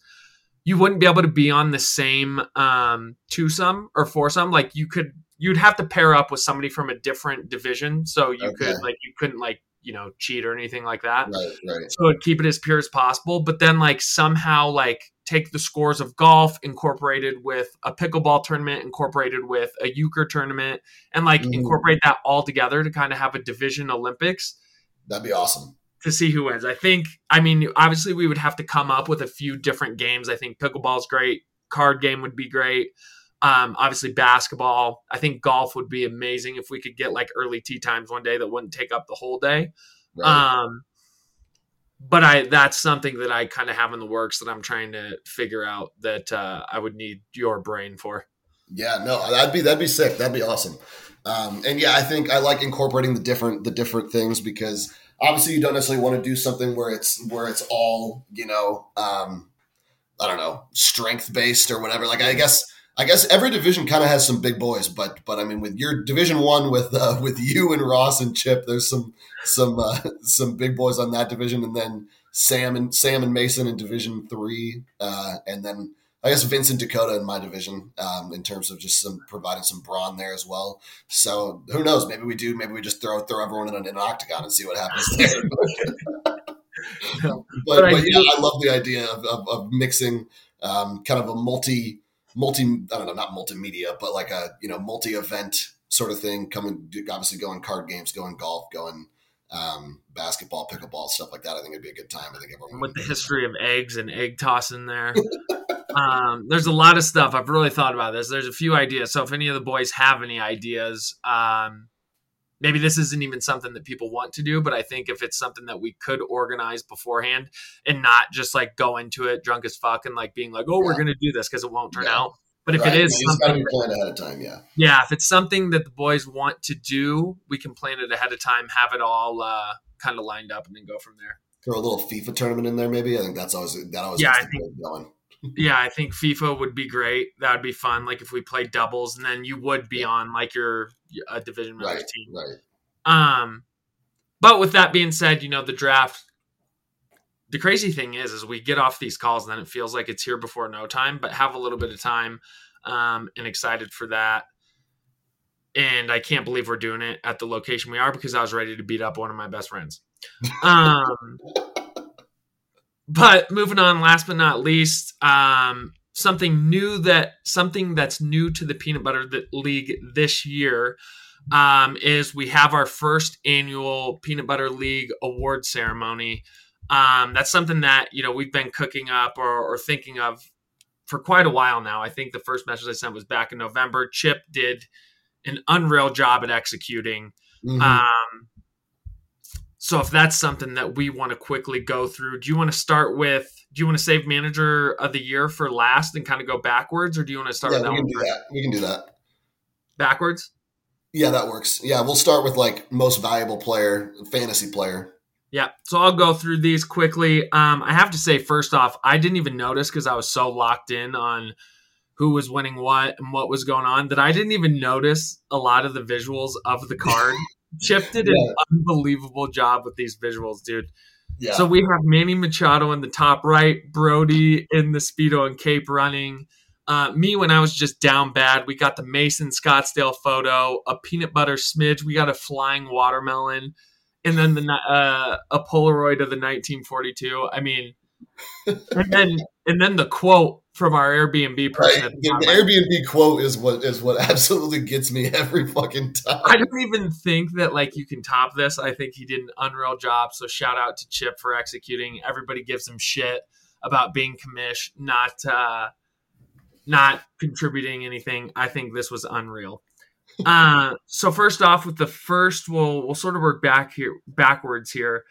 [SPEAKER 3] You wouldn't be able to be on the same um twosome or foursome. Like you could you'd have to pair up with somebody from a different division. So you
[SPEAKER 4] Okay.
[SPEAKER 3] could like you couldn't like, you know, cheat or anything like that
[SPEAKER 4] Right, right.
[SPEAKER 3] so it'd keep it as pure as possible but then like somehow like take the scores of golf incorporated with a pickleball tournament incorporated with a euchre tournament and like
[SPEAKER 4] Mhm.
[SPEAKER 3] incorporate that all together to kind of have a division olympics
[SPEAKER 4] That'd be awesome.
[SPEAKER 3] To see who wins i think i mean obviously we would have to come up with a few different games i think pickleball's great card game would be great um, obviously basketball i think golf would be amazing if we could get like early tea times one day that wouldn't take up the whole day
[SPEAKER 4] Right.
[SPEAKER 3] um, but I that's something that I kind of have in the works that I'm trying to figure out that uh, I would need your brain for.
[SPEAKER 4] Yeah, no, that'd be that'd be sick. That'd be awesome. Um, and yeah, I think I like incorporating the different the different things because obviously you don't necessarily want to do something where it's where it's all you know, um, I don't know, strength based or whatever. Like I guess I guess every division kind of has some big boys, but but I mean with your division one with uh, with you and Ross and Chip, there's some some uh, some big boys on that division, and then Sam and Sam and Mason in Division Three, uh, and then I guess Vincent Dakota in my division um, in terms of just some providing some brawn there as well. So who knows? Maybe we do. Maybe we just throw throw everyone in an, in an octagon and see what happens there. but,
[SPEAKER 3] But I
[SPEAKER 4] but yeah, I love the idea of, of, of mixing um, kind of a multi multi I don't know not multimedia but like a you know multi event sort of thing coming obviously going card games going golf going um, basketball pickleball stuff like that I think it'd be a good time I think everyone
[SPEAKER 3] with the history of eggs and egg toss in there. um, there's a lot of stuff. I've really thought about this. There's a few ideas. So if any of the boys have any ideas, um, maybe this isn't even something that people want to do, but I think if it's something that we could organize beforehand and not just like go into it drunk as fuck and like being like, oh, we're going to do this because it won't turn
[SPEAKER 4] Yeah.
[SPEAKER 3] out. But if
[SPEAKER 4] Right,
[SPEAKER 3] it is
[SPEAKER 4] you just gotta be planned ahead of time yeah
[SPEAKER 3] yeah, if it's something that the boys want to do, we can plan it ahead of time, have it all uh, kind of lined up, and then go from there.
[SPEAKER 4] throw a little FIFA tournament in there maybe I think that's always that always
[SPEAKER 3] Yeah, I think-
[SPEAKER 4] going
[SPEAKER 3] Yeah, I think FIFA would be great. That would be fun. Like if we played doubles, and then you would be on like your a division
[SPEAKER 4] right
[SPEAKER 3] team.
[SPEAKER 4] right
[SPEAKER 3] Um, but with that being said, you know the draft. The crazy thing is, is we get off these calls, and then it feels like it's here before no time. But have a little bit of time, um, and excited for that. And I can't believe we're doing it at the location we are because I was ready to beat up one of my best friends. Um, but moving on, last but not least, um, something new that something that's new to the peanut butter league this year um, is we have our first annual peanut butter league award ceremony. Um, that's something that you know we've been cooking up or, or thinking of for quite a while now. I think the first message I sent was back in November. Chip did an unreal job at executing.
[SPEAKER 4] Mhm.
[SPEAKER 3] Um, so if that's something that we want to quickly go through, do you want to start with? Do you want to save manager of the year for last and kind of go backwards, or do you want to start
[SPEAKER 4] yeah
[SPEAKER 3] with
[SPEAKER 4] we can do
[SPEAKER 3] first?
[SPEAKER 4] that we can do that
[SPEAKER 3] backwards?
[SPEAKER 4] yeah that works yeah we'll start with like most valuable player fantasy player
[SPEAKER 3] Yeah. So I'll go through these quickly. Um, I have to say, first off, I didn't even notice because I was so locked in on who was winning what and what was going on that I didn't even notice a lot of the visuals of the card. Chip did an unbelievable job with these visuals, dude.
[SPEAKER 4] yeah
[SPEAKER 3] So we have Manny Machado in the top right, Brody in the Speedo and Cape running. Uh, me when I was just down bad, we got the Mason Scottsdale photo, a peanut butter smidge, we got a flying watermelon, and then the uh, a Polaroid of the 1942. I mean, and then and then the quote from our Airbnb person.
[SPEAKER 4] Right.
[SPEAKER 3] the
[SPEAKER 4] The,
[SPEAKER 3] top
[SPEAKER 4] the
[SPEAKER 3] right.
[SPEAKER 4] Airbnb quote is what is what absolutely gets me every fucking time.
[SPEAKER 3] I don't even think that like you can top this. I think he did an unreal job. So shout out to Chip for executing. Everybody gives him shit about being commish, not uh not contributing anything. I think this was unreal. Uh so first off with the first we'll we'll sort of work back here backwards here.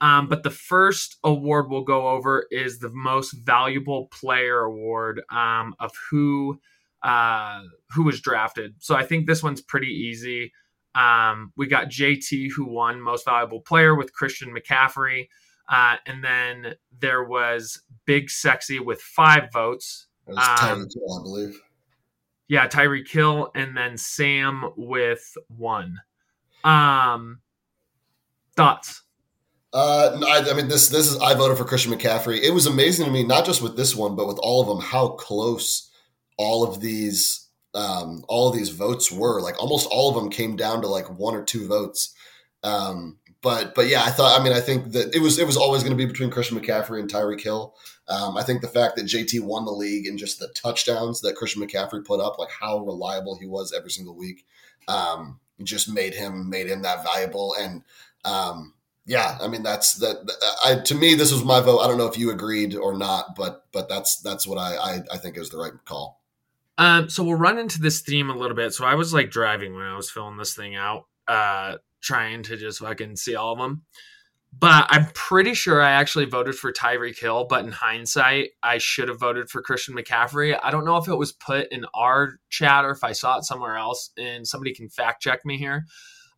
[SPEAKER 3] Um, but the first award we'll go over is the most valuable player award um, of who uh, who was drafted. So I think this one's pretty easy. Um, we got JT who won most valuable player with Christian McCaffrey, uh, and then there was Big Sexy with five votes.
[SPEAKER 4] It was Tyreek
[SPEAKER 3] Um,
[SPEAKER 4] I believe.
[SPEAKER 3] Yeah, Tyreek Hill and then Sam with one. Um, thoughts?
[SPEAKER 4] Uh, I, I mean, this this is I voted for Christian McCaffrey. It was amazing to me, not just with this one, but with all of them, how close all of these um, all of these votes were. Like almost all of them came down to like one or two votes. Um, but but yeah, I thought. I mean, I think that it was it was always going to be between Christian McCaffrey and Tyreek Hill. Um, I think the fact that JT won the league and just the touchdowns that Christian McCaffrey put up, like how reliable he was every single week, um, just made him made him that valuable. And um, yeah, I mean that's that. I to me, this was my vote. I don't know if you agreed or not, but but that's that's what I I, I think is the right call.
[SPEAKER 3] Um, so we'll run into this theme a little bit. So I was like driving when I was filling this thing out, uh, trying to just fucking see all of them. But I'm pretty sure I actually voted for Tyreek Hill, but in hindsight, I should have voted for Christian McCaffrey. I don't know if it was put in our chat or if I saw it somewhere else, and somebody can fact check me here.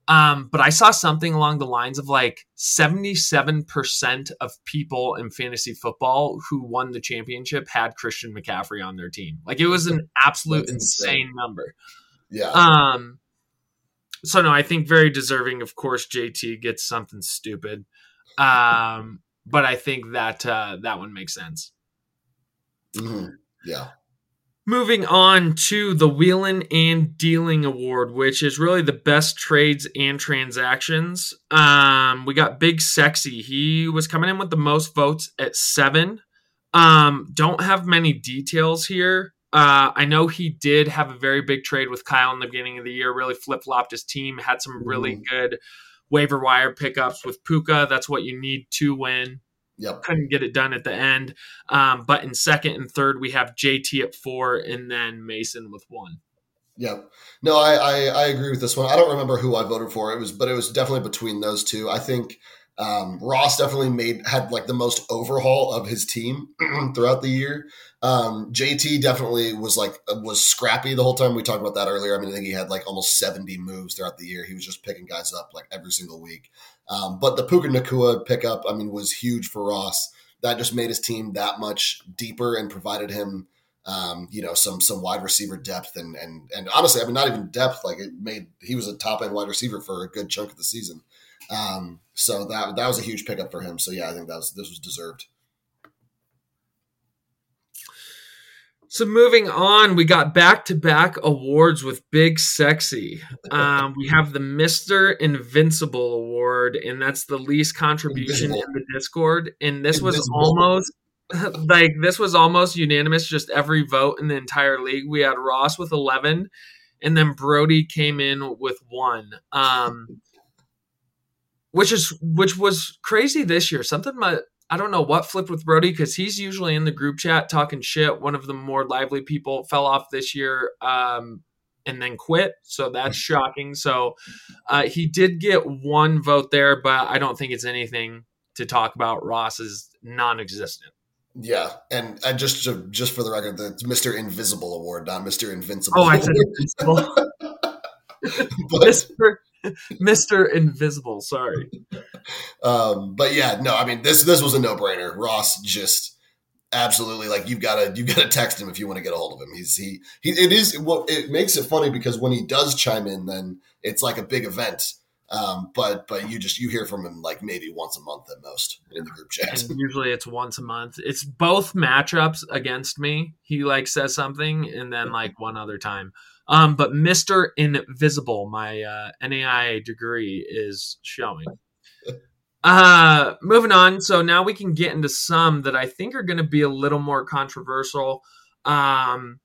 [SPEAKER 3] Um, but I saw something along the lines of like 77% of people in fantasy football who won the championship had Christian McCaffrey on their team. Like it was an absolute
[SPEAKER 4] insane.
[SPEAKER 3] insane number.
[SPEAKER 4] Yeah,
[SPEAKER 3] Um, so no, I think very deserving. Of course, JT gets something stupid. Um, but I think that uh, that one makes sense.
[SPEAKER 4] Mhm. Yeah.
[SPEAKER 3] Moving on to the Wheeling and Dealing Award, which is really the best trades and transactions. Um, we got Big Sexy. He was coming in with the most votes at seven. Um, don't have many details here. Uh, I know he did have a very big trade with Kyle in the beginning of the year, really flip flopped his team, had some really good waiver wire pickups with Puka. That's what you need to win.
[SPEAKER 4] Yep.
[SPEAKER 3] Couldn't get it done at the end. Um, but in second and third, we have JT at four and then Mason with one.
[SPEAKER 4] Yep. No, I, I, I agree with this one. I don't remember who I voted for. It was, but it was definitely between those two. I think um, Ross definitely made had like the most overhaul of his team throughout the year. Um, JT definitely was like was scrappy the whole time. We talked about that earlier. I mean, I think he had like almost seventy moves throughout the year. He was just picking guys up like every single week. Um, but the Puka Nacua pickup, I mean, was huge for Ross. That just made his team that much deeper and provided him, um, you know, some some wide receiver depth and and and honestly, I mean, not even depth. Like it made he was a top end wide receiver for a good chunk of the season. Um, so that that was a huge pickup for him. So yeah, I think that was this was deserved.
[SPEAKER 3] So moving on, we got back to back awards with Big Sexy. Um, we have the Mister Invincible Award, and that's the least contribution
[SPEAKER 4] Invisible.
[SPEAKER 3] in the Discord. And this was almost like this was almost unanimous. Just every vote in the entire league. We had Ross with eleven, and then Brody came in with one. Um, which is which was crazy this year. Something my I don't know what flipped with Brody because he's usually in the group chat talking shit. One of the more lively people fell off this year um, and then quit. So that's shocking. So uh, he did get one vote there, but I don't think it's anything to talk about. Ross is non existent.
[SPEAKER 4] Yeah, and and just to, just for the record, the Mister Invisible Award, not Mister Invincible.
[SPEAKER 3] Oh, I said invincible.
[SPEAKER 4] but,
[SPEAKER 3] Mr. Mr. Invisible. Sorry.
[SPEAKER 4] um, but yeah, no, I mean this this was a no brainer. Ross just absolutely like you've got to you got to text him if you want to get a hold of him. He's he he it is well it makes it funny because when he does chime in, then it's like a big event. Um, but but you just you hear from him like maybe once a month at most in the group chat.
[SPEAKER 3] And usually it's once a month. It's both matchups against me. He like says something and then like one other time. Um, but Mr. Invisible, my uh, NAI degree is showing. Uh, moving on. So now we can get into some that I think are going to be a little more controversial. Um,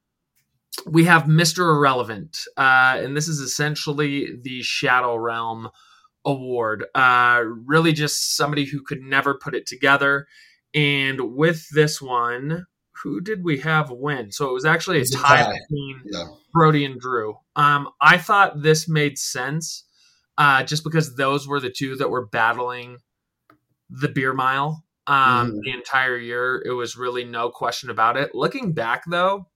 [SPEAKER 3] we have Mr. Irrelevant, uh, and this is essentially the Shadow Realm award. Uh, really, just somebody who could never put it together. And with this one, who did we have win? So it was actually a tie
[SPEAKER 4] tie.
[SPEAKER 3] between
[SPEAKER 4] Yeah.
[SPEAKER 3] Brody and Drew. Um, I thought this made sense, uh, just because those were the two that were battling the beer mile um,
[SPEAKER 4] Mhm.
[SPEAKER 3] the entire year. It was really no question about it. Looking back, though,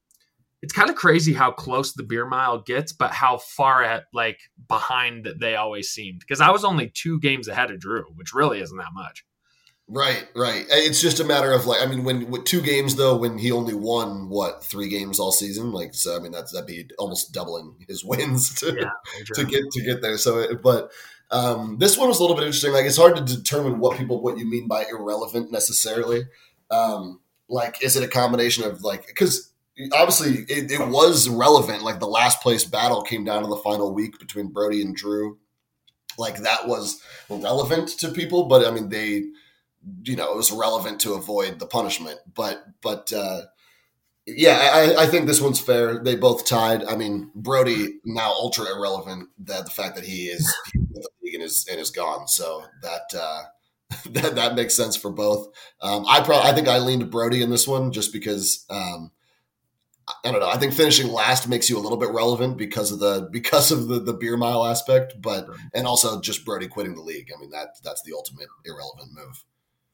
[SPEAKER 3] it's kind of crazy how close the beer mile gets, but how far at like behind that they always seemed. Because I was only two games ahead of Drew, which really isn't that much.
[SPEAKER 4] Right, right. It's just a matter of like, I mean, when with two games though, when he only won what three games all season, like, so I mean, that's that'd be almost doubling his wins to
[SPEAKER 3] Yeah,
[SPEAKER 4] to get to get there. So, it, but um, this one was a little bit interesting. Like, it's hard to determine what people what you mean by irrelevant necessarily. Um, like, is it a combination of like because obviously it, it was relevant. Like the last place battle came down to the final week between Brody and Drew. Like that was relevant to people, but I mean they you know, it was relevant to avoid the punishment. But but uh, yeah, I, I think this one's fair. They both tied. I mean, Brody now ultra irrelevant. That the fact that he is the league and is and is gone. So that uh, that that makes sense for both. Um, I probably I think I leaned Brody in this one just because. Um, I don't know. I think finishing last makes you a little bit relevant because of the because of the, the beer mile aspect, but and also just Brody quitting the league. I mean that that's the ultimate irrelevant move.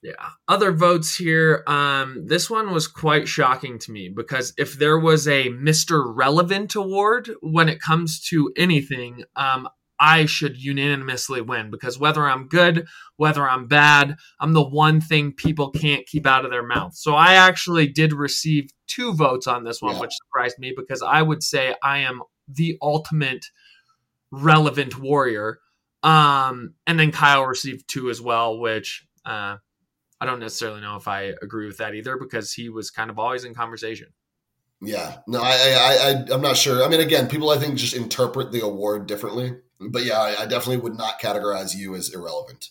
[SPEAKER 3] Yeah. Other votes here. Um, this one was quite shocking to me because if there was a Mr. Relevant award when it comes to anything, um, I should unanimously win because whether I'm good, whether I'm bad, I'm the one thing people can't keep out of their mouth. So I actually did receive two votes on this one,
[SPEAKER 4] Yeah.
[SPEAKER 3] which surprised me because I would say I am the ultimate relevant warrior. Um, and then Kyle received two as well, which uh, I don't necessarily know if I agree with that either because he was kind of always in conversation.
[SPEAKER 4] Yeah, no, I, I, I, I'm not sure. I mean, again, people I think just interpret the award differently. But yeah, I, I definitely would not categorize you as irrelevant.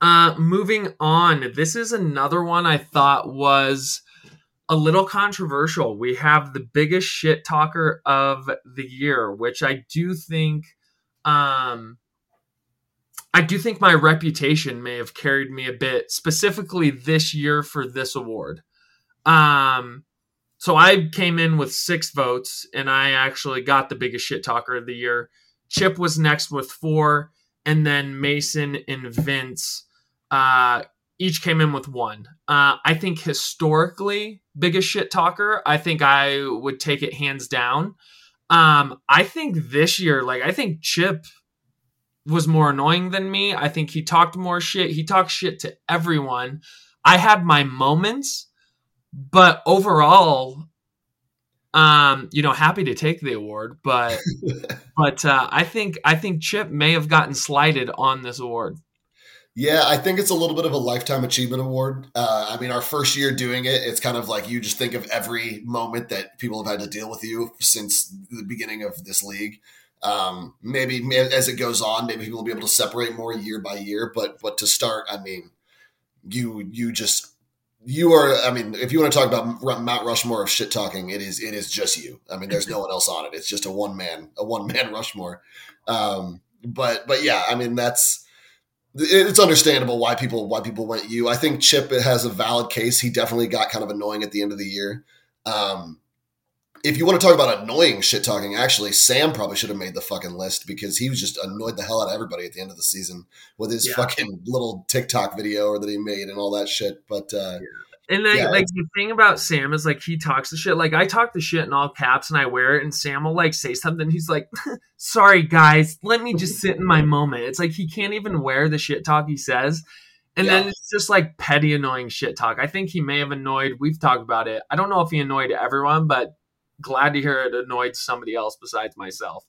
[SPEAKER 3] Uh, moving on, this is another one I thought was a little controversial. We have the biggest shit talker of the year, which I do think, um, I do think my reputation may have carried me a bit, specifically this year for this award. Um, so I came in with six votes, and I actually got the biggest shit talker of the year. Chip was next with four, and then Mason and Vince uh, each came in with one. Uh, I think historically, biggest shit talker. I think I would take it hands down. Um, I think this year, like I think Chip was more annoying than me. I think he talked more shit. He talked shit to everyone. I had my moments, but overall, um, you know, happy to take the award, but but uh, I think I think Chip may have gotten slighted on this award.
[SPEAKER 4] Yeah, I think it's a little bit of a lifetime achievement award. Uh, I mean, our first year doing it, it's kind of like you just think of every moment that people have had to deal with you since the beginning of this league. Um, maybe as it goes on, maybe people will be able to separate more year by year. But but to start, I mean, you you just you are. I mean, if you want to talk about Mount Rushmore of shit talking, it is it is just you. I mean, there's no one else on it. It's just a one man a one man Rushmore. Um, but but yeah, I mean that's it's understandable why people why people went you. I think Chip has a valid case. He definitely got kind of annoying at the end of the year. Um, if you want to talk about annoying shit talking, actually, Sam probably should have made the fucking list because he was just annoyed the hell out of everybody at the end of the season with his yeah. fucking little TikTok video that he made and all that shit. But uh,
[SPEAKER 3] and like, yeah. like the thing about Sam is like he talks the shit. Like I talk the shit in all caps and I wear it, and Sam will like say something. He's like, "Sorry guys, let me just sit in my moment." It's like he can't even wear the shit talk he says, and yeah. then it's just like petty, annoying shit talk. I think he may have annoyed. We've talked about it. I don't know if he annoyed everyone, but glad to hear it annoyed somebody else besides myself.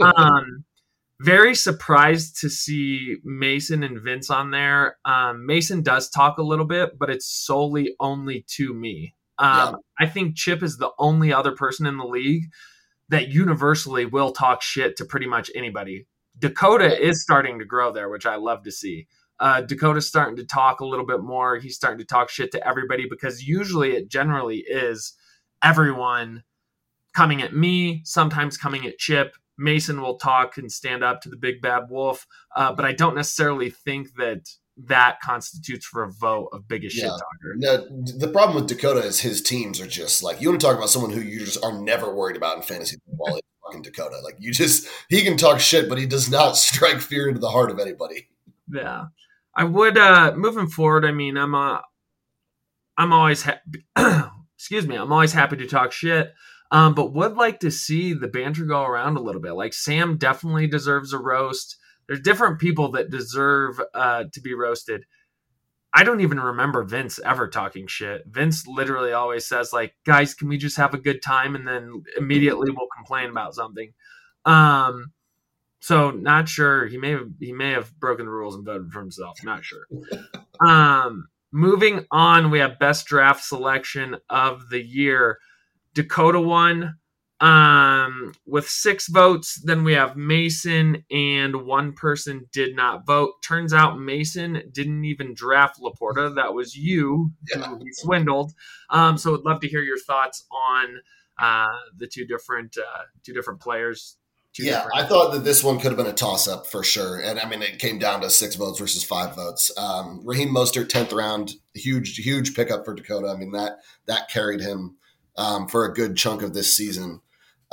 [SPEAKER 3] um, very surprised to see Mason and Vince on there. Um, Mason does talk a little bit, but it's solely only to me. Um, yeah. I think Chip is the only other person in the league that universally will talk shit to pretty much anybody. Dakota is starting to grow there, which I love to see. Uh, Dakota's starting to talk a little bit more. He's starting to talk shit to everybody because usually it generally is everyone coming at me, sometimes coming at Chip, Mason will talk and stand up to the big bad wolf, uh, but I don't necessarily think that that constitutes for a vote of biggest yeah. shit talker.
[SPEAKER 4] No, the problem with Dakota is his teams are just like you want to talk about someone who you just are never worried about in fantasy football. fucking Dakota, like you just he can talk shit, but he does not strike fear into the heart of anybody.
[SPEAKER 3] Yeah, I would. uh Moving forward, I mean, I'm uh, I'm always excuse me, I'm always happy to talk shit. Um, but would like to see the banter go around a little bit. Like Sam definitely deserves a roast. There's different people that deserve uh, to be roasted. I don't even remember Vince ever talking shit. Vince literally always says like, "Guys, can we just have a good time?" and then immediately we'll complain about something. Um, so not sure. He may have he may have broken the rules and voted for himself. Not sure. Um, moving on, we have best draft selection of the year. Dakota won um, with six votes. Then we have Mason, and one person did not vote. Turns out Mason didn't even draft Laporta. That was you yeah. who he swindled. Um, so I'd love to hear your thoughts on uh, the two different uh, two different players. Two
[SPEAKER 4] yeah, different- I thought that this one could have been a toss up for sure. And I mean, it came down to six votes versus five votes. Um, Raheem Mostert, tenth round, huge, huge pickup for Dakota. I mean that that carried him um, for a good chunk of this season.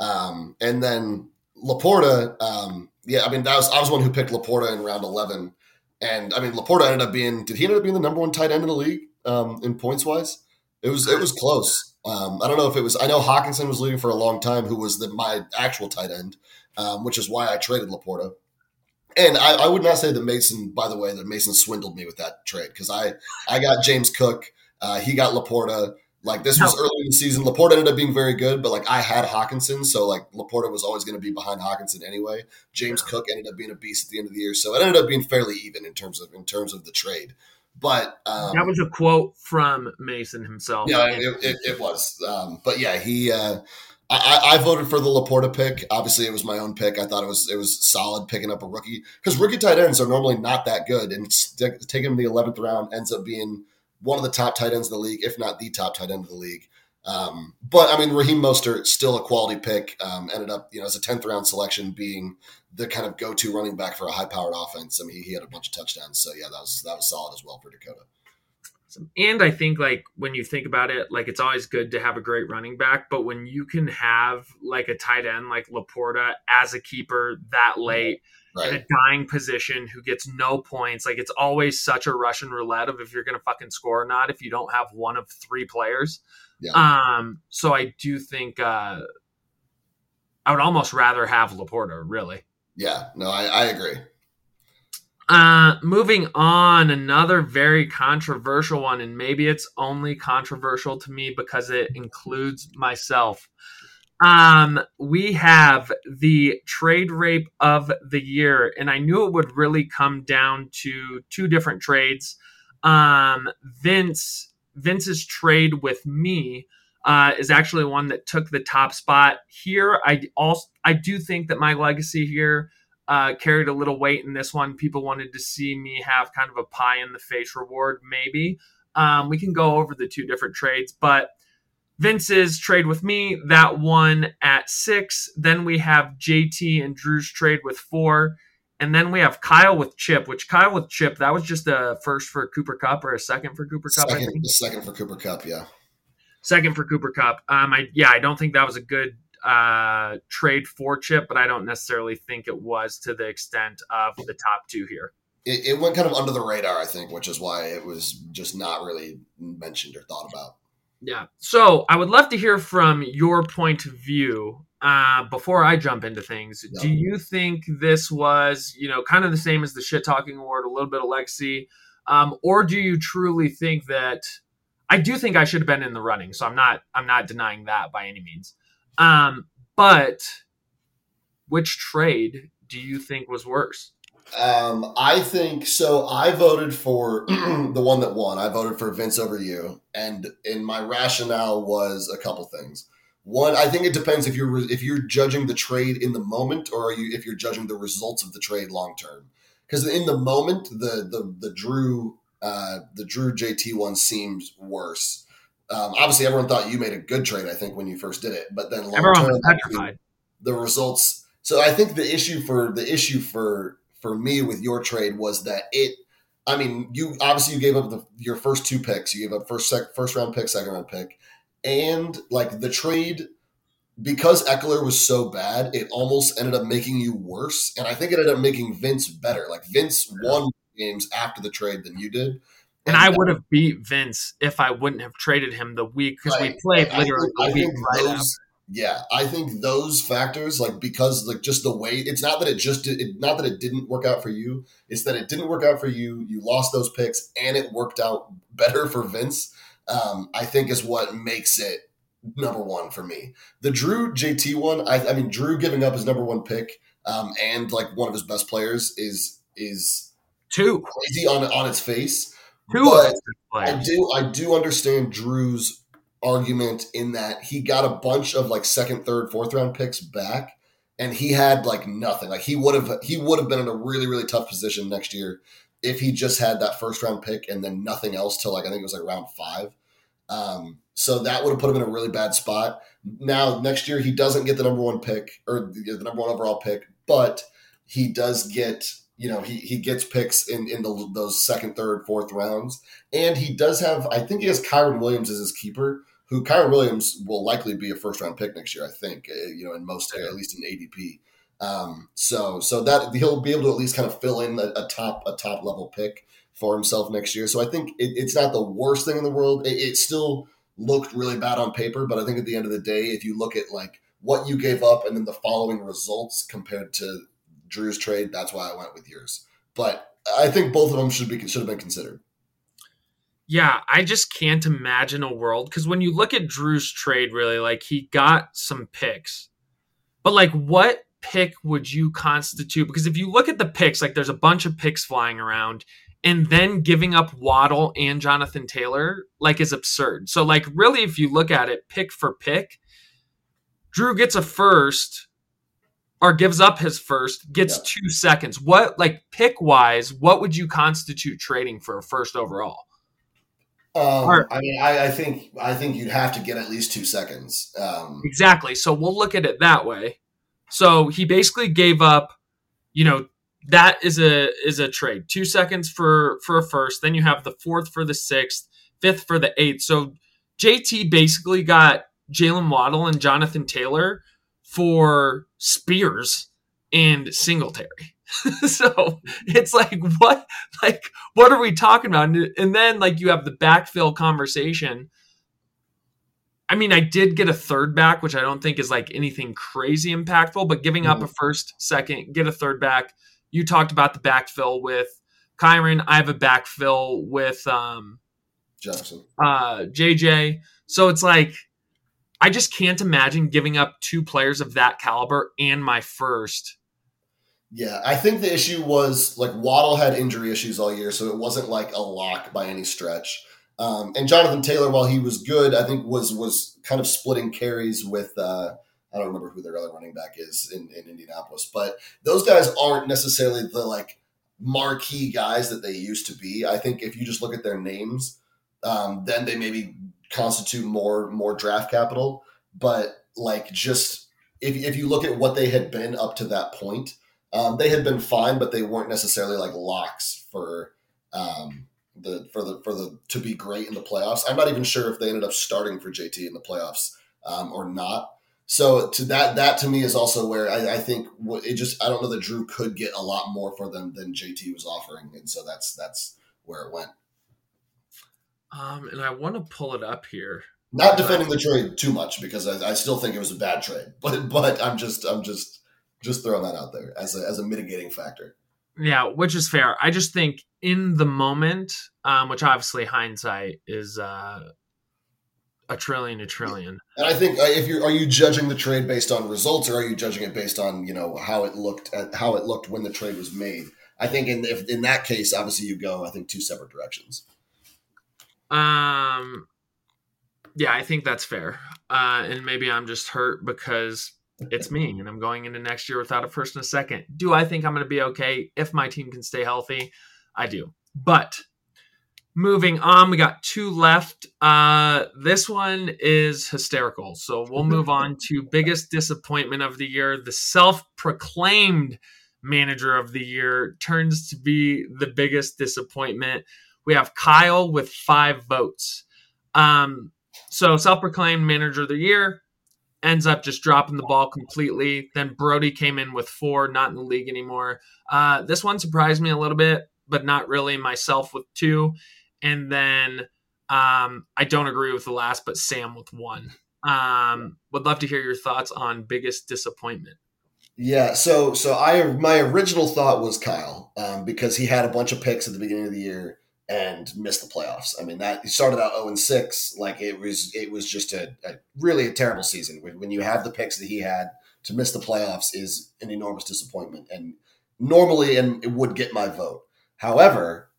[SPEAKER 4] Um, and then Laporta, um, yeah, I mean, that was I was one who picked Laporta in round eleven, and I mean, Laporta ended up being did he end up being the number one tight end in the league um, in points wise? It was it was close. Um, I don't know if it was. I know Hockenson was leading for a long time, who was the, my actual tight end, um, which is why I traded Laporta. And I, I, would not say that Mason, by the way, that Mason swindled me with that trade because I I got James Cook, uh, he got Laporta. Like this was early in the season. Laporta ended up being very good, but like I had Hockenson, so like Laporta was always going to be behind Hockenson anyway. James Cook ended up being a beast at the end of the year, so it ended up being fairly even in terms of in terms of the trade. But um,
[SPEAKER 3] that was a quote from Mason himself.
[SPEAKER 4] yeah, it, it, it was. Um, but yeah, he. Uh, I, I voted for the Laporta pick. Obviously, it was my own pick. I thought it was it was solid picking up a rookie because rookie tight ends are normally not that good, and st- taking him the eleventh round ends up being one of the top tight ends in the league, if not the top tight end of the league. Um, but I mean, Raheem Mostert still a quality pick. Um, ended up, you know, as a tenth round selection, being the kind of go to running back for a high powered offense. I mean, he, he, had a bunch of touchdowns, so yeah, that was that was solid as well for Dakota.
[SPEAKER 3] And I think like when you think about it, like it's always good to have a great running back, but when you can have like a tight end like Laporta as a keeper that late. Right. in a dying position who gets no points. Like it's always such a Russian roulette of if you're going to fucking score or not if you don't have one of three players. Yeah. Um, so I do think uh, I would almost rather have Laporta, really.
[SPEAKER 4] Yeah, no, I, I agree.
[SPEAKER 3] Uh, moving on, another very controversial one, and maybe it's only controversial to me because it includes myself. Um, we have the trade rape of the year, and I knew it would really come down to two different trades. Um, Vince Vince's trade with me uh, is actually one that took the top spot here. I also I do think that my legacy here uh, carried a little weight in this one. People wanted to see me have kind of a pie in the face reward, maybe. Um, we can go over the two different trades, but Vince's trade with me that one at six. Then we have JT and Drew's trade with four. And then we have Kyle with Chip, which Kyle with Chip, that was just a first for Cooper Kupp or a second for Cooper Kupp.
[SPEAKER 4] Second, second for Cooper Kupp, yeah.
[SPEAKER 3] Second for Cooper Kupp. Um, I yeah, I don't think that was a good uh trade for Chip, but I don't necessarily think it was to the extent of the top two here.
[SPEAKER 4] It, it went kind of under the radar, I think, which is why it was just not really mentioned or thought about.
[SPEAKER 3] Yeah. So I would love to hear from your point of view uh, before I jump into things, yeah. do you think this was, you know, kind of the same as the shit talking award, a little bit of legacy, um, or do you truly think that? I do think I should have been in the running, so I'm not. I'm not denying that by any means. Um, but which trade do you think was worse?
[SPEAKER 4] Um, I think so. I voted for the one that won. I voted for Vince over you, and in my rationale was a couple things. One, I think it depends if you're if you're judging the trade in the moment or you if you're judging the results of the trade long term. Because in the moment, the the the Drew uh, the Drew JT one seems worse. Um, obviously, everyone thought you made a good trade. I think when you first did it, but then long term, the results. So I think the issue for the issue for for me with your trade was that it. I mean, you obviously you gave up the, your first two picks. You gave up first sec, first round pick, second round pick and like the trade because Ekeler was so bad, it almost ended up making you worse. And I think it ended up making Vince better. Like Vince won games after the trade than you did.
[SPEAKER 3] And, and I would have beat Vince if I wouldn't have traded him the week because right. we played literally
[SPEAKER 4] I think, I think those, Yeah, I think those factors, like because like just the way it's not that it just did, it, not that it didn't work out for you, it's that it didn't work out for you. You lost those picks, and it worked out better for Vince um, I think is what makes it number one for me. The Drew JT one, I, I mean, Drew giving up his number one pick um, and like one of his best players is is
[SPEAKER 3] two
[SPEAKER 4] crazy on on its face.
[SPEAKER 3] Two
[SPEAKER 4] but I do I do understand Drew's argument in that he got a bunch of like second, third, fourth round picks back, and he had like nothing. Like he would have he would have been in a really really tough position next year if he just had that first round pick and then nothing else till like I think it was like round five. Um, so that would have put him in a really bad spot. Now next year he doesn't get the number one pick or the number one overall pick, but he does get you know he he gets picks in in the, those second, third, fourth rounds, and he does have I think he has Kyren Williams as his keeper. Who Kyren Williams will likely be a first round pick next year, I think. Uh, you know, in most at least in ADP. Um, so so that he'll be able to at least kind of fill in a, a top a top level pick for himself next year. So I think it, it's not the worst thing in the world. It, it, still looked really bad on paper, but I think at the end of the day, if you look at like what you gave up and then the following results compared to Drew's trade, that's why I went with yours. But I think both of them should be should have been considered.
[SPEAKER 3] Yeah, I just can't imagine a world because when you look at Drew's trade, really, like he got some picks, but like what pick would you constitute? Because if you look at the picks, like there's a bunch of picks flying around, and then giving up Waddle and Jonathan Taylor like is absurd. So like really if you look at it pick for pick, Drew gets a first or gives up his first, gets
[SPEAKER 4] Yeah.
[SPEAKER 3] 2 seconds. What like pick wise, what would you constitute trading for a first overall?
[SPEAKER 4] Um, I mean, I, I think I think you'd have to get at least two seconds. Um,
[SPEAKER 3] Exactly. So we'll look at it that way. So he basically gave up, you know, that is a is a trade. Two seconds for for a first, then you have the fourth for the sixth, fifth for the eighth. So JT basically got Jaylen Waddle and Jonathan Taylor for Spears and Singletary. so it's like what like what are we talking about? And, and then like you have the backfill conversation. I mean, I did get a third back, which I don't think is like anything crazy impactful, but giving up a first, second, get a third back. You talked about the backfill with Kyren. I have a backfill with um,
[SPEAKER 4] Jefferson.
[SPEAKER 3] uh, JJ. So it's like, I just can't imagine giving up two players of that caliber and my first.
[SPEAKER 4] Yeah, I think the issue was like Waddle had injury issues all year, so it wasn't like a lock by any stretch. Um, and Jonathan Taylor, while he was good, I think was was kind of splitting carries with uh, I don't remember who their other running back is in, in Indianapolis, but those guys aren't necessarily the like marquee guys that they used to be. I think if you just look at their names, um, then they maybe constitute more more draft capital. But like just if if you look at what they had been up to that point, um, they had been fine, but they weren't necessarily like locks for um, the for the for the to be great in the playoffs. I'm not even sure if they ended up starting for JT in the playoffs um, or not. So to that that to me is also where I, I think it just I don't know that Drew could get a lot more for them than JT was offering, and so that's that's where it went.
[SPEAKER 3] Um, and I want to pull it up here.
[SPEAKER 4] Not defending the trade too much because I, I still think it was a bad trade, but but I'm just I'm just just throwing that out there as a as a mitigating factor.
[SPEAKER 3] Yeah, which is fair. I just think in the moment, um, which obviously hindsight is uh, a trillion, a trillion.
[SPEAKER 4] And I think uh, if you're are you judging the trade based on results or are you judging it based on you know how it looked at how it looked when the trade was made? I think in if in that case, obviously you go I think two separate directions.
[SPEAKER 3] Um, yeah, I think that's fair. Uh, and maybe I'm just hurt because it's me and I'm going into next year without a first and a second. Do I think I'm going to be okay if my team can stay healthy? I do. But moving on, we got two left. Uh, this one is hysterical. So we'll move on to biggest disappointment of the year. The self proclaimed manager of the year turns to be the biggest disappointment. We have Kyle with five votes. Um, so self proclaimed manager of the year ends up just dropping the ball completely. Then Brody came in with four, not in the league anymore. Uh, this one surprised me a little bit, but not really. Myself with two. And then um, I don't agree with the last, but Sam with one. Um, would love to hear your thoughts on biggest disappointment.
[SPEAKER 4] Yeah, so so I my original thought was Kyle um, because he had a bunch of picks at the beginning of the year and missed the playoffs. I mean that he started out zero and six, like it was it was just a, a really a terrible season. When, when you have the picks that he had to miss the playoffs is an enormous disappointment, and normally and it would get my vote. However,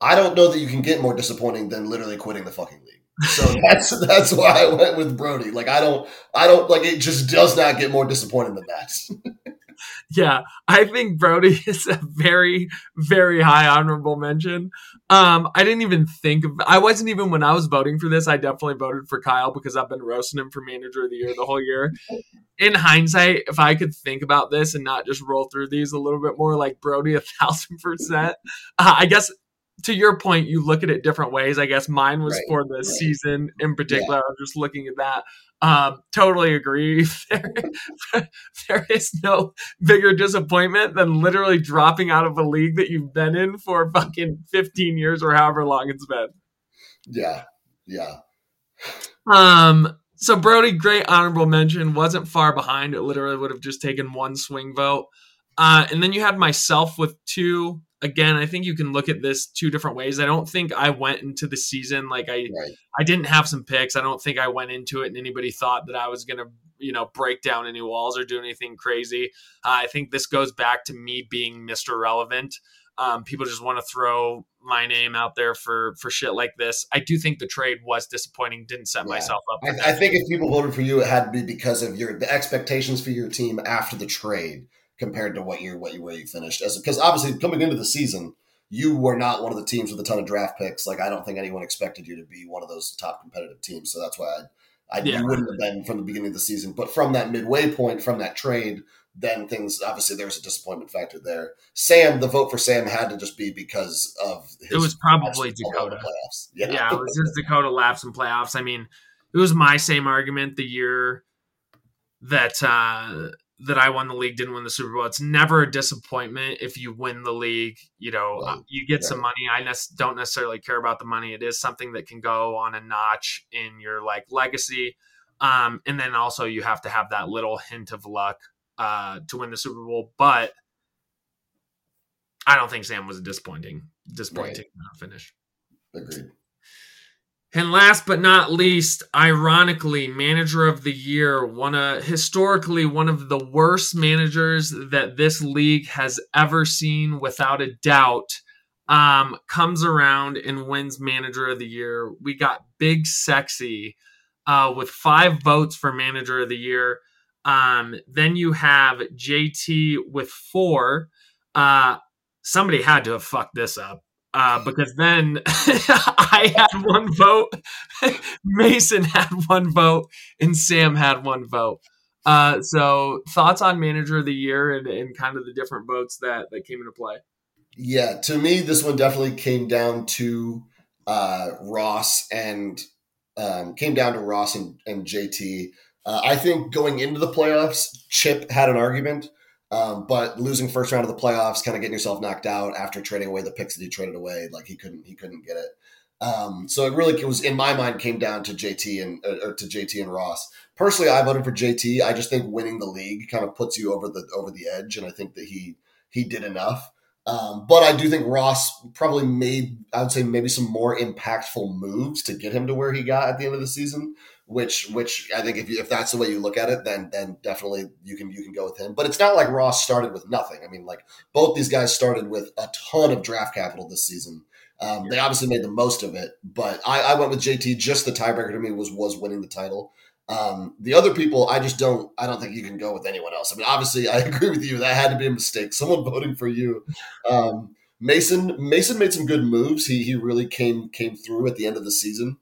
[SPEAKER 4] I don't know that you can get more disappointing than literally quitting the fucking league. So that's that's why I went with Brody. Like I don't I don't like it just does not get more disappointing than that.
[SPEAKER 3] Yeah, I think Brody is a very, very high honorable mention. Um, I didn't even think of. I wasn't even when I was voting for this. I definitely voted for Kyle because I've been roasting him for manager of the year the whole year. In hindsight, if I could think about this and not just roll through these a little bit more, like Brody, a thousand percent. Uh, I guess to your point, you look at it different ways. I guess mine was
[SPEAKER 4] Right,
[SPEAKER 3] for the
[SPEAKER 4] right.
[SPEAKER 3] season in particular. I was just looking at that. Um, totally agree. There, there is no bigger disappointment than literally dropping out of a league that you've been in for fucking 15 years or however long it's been.
[SPEAKER 4] yeah. Yeah.
[SPEAKER 3] Um, so Brody, great honorable mention, wasn't far behind. It literally would have just taken one swing vote. Uh, and then you had myself with two. Again, I think you can look at this two different ways. I don't think I went into the season like I
[SPEAKER 4] Right.
[SPEAKER 3] I didn't have some picks. I don't think I went into it and anybody thought that I was going to you know break down any walls or do anything crazy. Uh, I think this goes back to me being Mr. Relevant. Um, people just want to throw my name out there for for shit like this. I do think the trade was disappointing. Didn't set
[SPEAKER 4] Yeah.
[SPEAKER 3] myself up.
[SPEAKER 4] I. I think if people voted for you, it had to be because of your the expectations for your team after the trade compared to what you what you where you finished. As because obviously coming into the season, you were not one of the teams with a ton of draft picks. Like I don't think anyone expected you to be one of those top competitive teams. So that's why I, I
[SPEAKER 3] Yeah.
[SPEAKER 4] you wouldn't have been from the beginning of the season. But from that midway point, from that trade, then things obviously there was a disappointment factor there. Sam, the vote for Sam had to just be because of his
[SPEAKER 3] it was probably
[SPEAKER 4] all over the
[SPEAKER 3] Dakota.
[SPEAKER 4] playoffs. Yeah,
[SPEAKER 3] yeah, it was just Dakota laps in playoffs. I mean, it was my same argument the year that uh that I won the league, didn't win the Super Bowl. It's never a disappointment if you win the league. You know,
[SPEAKER 4] Right.
[SPEAKER 3] you get some money. I ne- don't necessarily care about the money. It is something that can go on a notch in your like legacy. Um, and then also you have to have that little hint of luck uh, to win the Super Bowl. But I don't think Sam was disappointing, disappointing uh, finish.
[SPEAKER 4] agreed.
[SPEAKER 3] And last but not least, ironically, manager of the year, one of historically one of the worst managers that this league has ever seen, without a doubt, um, comes around and wins manager of the year. We got Big Sexy uh, with five votes for manager of the year. Um, then you have JT with four. Uh, somebody had to have fucked this up uh, because then I had one vote, Mason had one vote, and Sam had one vote. Uh, so thoughts on manager of the year and, and kind of the different votes that that came into play.
[SPEAKER 4] Yeah, to me, this one definitely came down to uh, Ross and um, came down to Ross and, and JT. Uh, I think going into the playoffs, Chip had an argument, um, but losing first round of the playoffs, kind of getting yourself knocked out after trading away the picks that he traded away, like he couldn't he couldn't get it. Um, so it really was in my mind came down to JT and or to JT and Ross. Personally, I voted for JT. I just think winning the league kind of puts you over the over the edge, and I think that he he did enough. Um, but I do think Ross probably made, I would say, maybe some more impactful moves to get him to where he got at the end of the season. Which, which I think, if you, if that's the way you look at it, then then definitely you can you can go with him. But it's not like Ross started with nothing. I mean, like both these guys started with a ton of draft capital this season. Um, They obviously made the most of it, but I, I went with JT. Just the tiebreaker to me was was winning the title. Um, the other people, I just don't. I don't think you can go with anyone else. I mean, obviously, I agree with you. That had to be a mistake. Someone voting for you. Um, Mason Mason made some good moves. He he really came came through at the end of the season.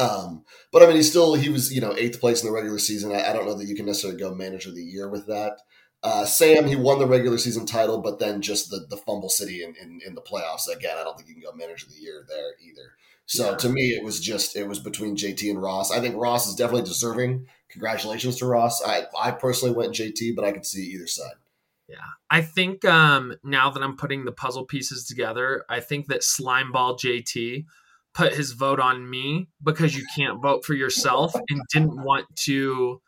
[SPEAKER 4] Um, but I mean, he still he was you know eighth place in the regular season. I, I don't know that you can necessarily go manager of the year with that. Uh, Sam he won the regular season title, but then just the the fumble city in, in in the playoffs again. I don't think you can go manager of the year there either. So
[SPEAKER 3] Yeah.
[SPEAKER 4] to me, it was just it was between JT and Ross. I think Ross is definitely deserving. Congratulations to Ross. I I personally went JT, but I could see either side.
[SPEAKER 3] Yeah, I think um, now that I'm putting the puzzle pieces together, I think that Slimeball JT put his vote on me because you can't vote for yourself and didn't want to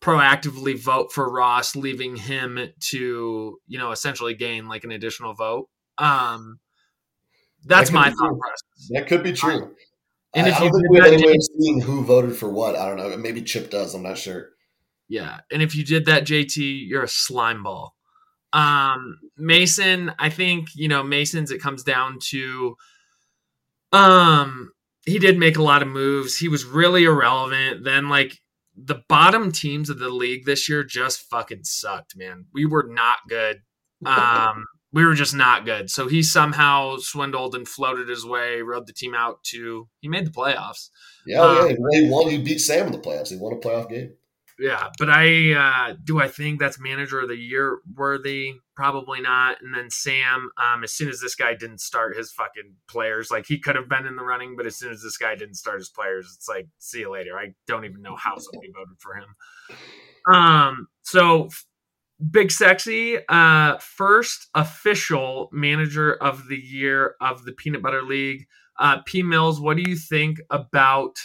[SPEAKER 3] proactively vote for Ross, leaving him to, you know, essentially gain like an additional vote. Um, that's
[SPEAKER 4] That
[SPEAKER 3] my thought process.
[SPEAKER 4] That could be true.
[SPEAKER 3] And
[SPEAKER 4] I,
[SPEAKER 3] if
[SPEAKER 4] I
[SPEAKER 3] you
[SPEAKER 4] think we have
[SPEAKER 3] that,
[SPEAKER 4] any way of seeing who voted for what. I don't know. Maybe Chip does. I'm not sure.
[SPEAKER 3] Yeah, and if you did that, JT, you're a slime ball. Um, Mason, I think you know Mason's. It comes down to, um, he did make a lot of moves. He was really irrelevant. Then like the bottom teams of the league this year just fucking sucked, man. We were not good. Um, we were just not good. So he somehow swindled and floated his way, rode the team out to. He made the playoffs.
[SPEAKER 4] Yeah, oh,
[SPEAKER 3] Um,
[SPEAKER 4] yeah. He won. He beat Sam in the playoffs. He won a playoff game.
[SPEAKER 3] Yeah, but I uh, do I think that's manager of the year worthy? Probably not. And then Sam, um, as soon as this guy didn't start his fucking players, like he could have been in the running, but as soon as this guy didn't start his players, it's like see you later. I don't even know how somebody voted for him. Um, so Big Sexy, uh, first official manager of the year of the Peanut Butter League. Uh, P Mills, what do you think about?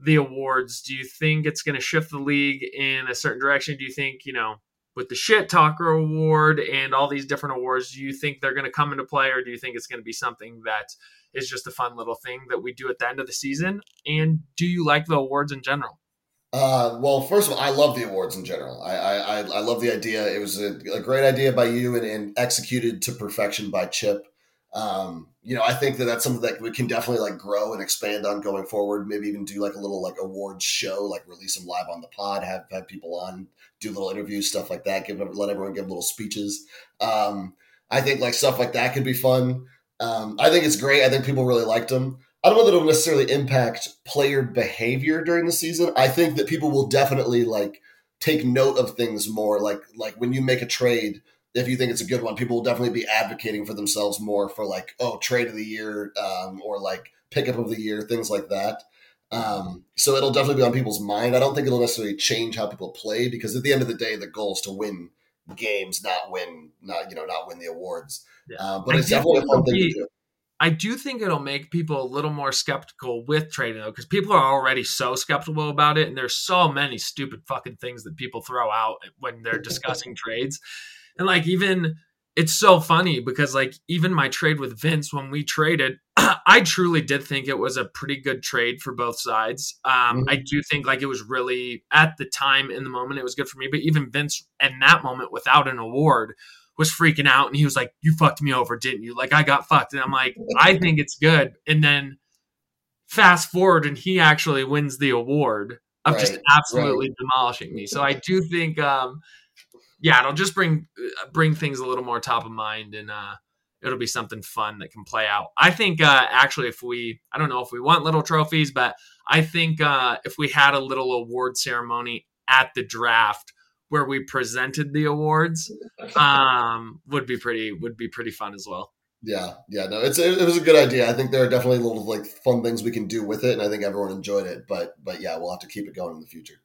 [SPEAKER 3] The awards? Do you think it's going to shift the league in a certain direction? Do you think, you know, with the Shit Talker Award and all these different awards, do you think they're going to come into play or do you think it's going to be something that is just a fun little thing that we do at the end of the season? And do you like the awards in general?
[SPEAKER 4] Uh, well, first of all, I love the awards in general. I I, I love the idea. It was a, a great idea by you and, and, executed to perfection by Chip. Um, you know, I think that that's something that we can definitely like grow and expand on going forward. Maybe even do like a little like awards show, like release them live on the pod, have have people on, do little interviews, stuff like that. Give let everyone give little speeches. Um, I think like stuff like that could be fun. Um, I think it's great. I think people really liked them. I don't know that it'll necessarily impact player behavior during the season. I think that people will definitely like take note of things more. Like like when you make a trade, if you think it's a good one, people will definitely be advocating for themselves more for like oh trade of the year um, or like pickup of the year, things like that. Um, so it'll definitely be on people's mind. I don't think it'll necessarily change how people play because at the end of the day, the goal is to win games, not win, not you know, not win the awards. Yeah. Uh, but I it's definitely a fun thing to do.
[SPEAKER 3] I do think it'll make people a little more skeptical with trading though, because people are already so skeptical about it, and there's so many stupid fucking things that people throw out when they're discussing trades, and like even it's so funny because like even my trade with Vince when we traded, I truly did think it was a pretty good trade for both sides. Um, mm-hmm. I do think like it was really at the time in the moment it was good for me, but even Vince in that moment without an award was freaking out and he was like, You fucked me over, didn't you? Like I got fucked. And I'm like, I think it's good. And then fast forward and he actually wins the award of right, just absolutely right. demolishing me. So I do think um yeah, it'll just bring uh, bring things a little more top of mind and uh it'll be something fun that can play out. I think uh actually if we I don't know if we want little trophies, but I think uh if we had a little award ceremony at the draft where we presented the awards um, would be pretty would be pretty fun as well.
[SPEAKER 4] Yeah, yeah, no, it's it, was a good idea. I think there are definitely little like fun things we can do with it, and I think everyone enjoyed it. But but yeah, we'll have to keep it going in the future.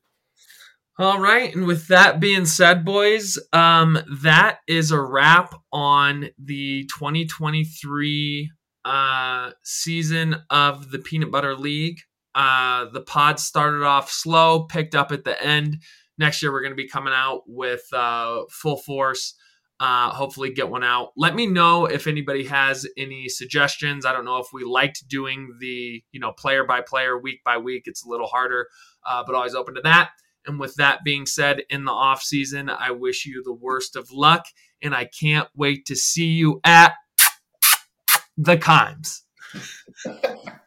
[SPEAKER 3] All right, and with that being said, boys, um, that is a wrap on the 2023 uh, season of the Peanut Butter League. Uh, the pod started off slow, picked up at the end next year we're going to be coming out with uh, full force. Uh, hopefully, get one out. Let me know if anybody has any suggestions. I don't know if we liked doing the you know player by player, week by week. It's a little harder, uh, but always open to that. And with that being said, in the off season, I wish you the worst of luck, and I can't wait to see you at the Kimes.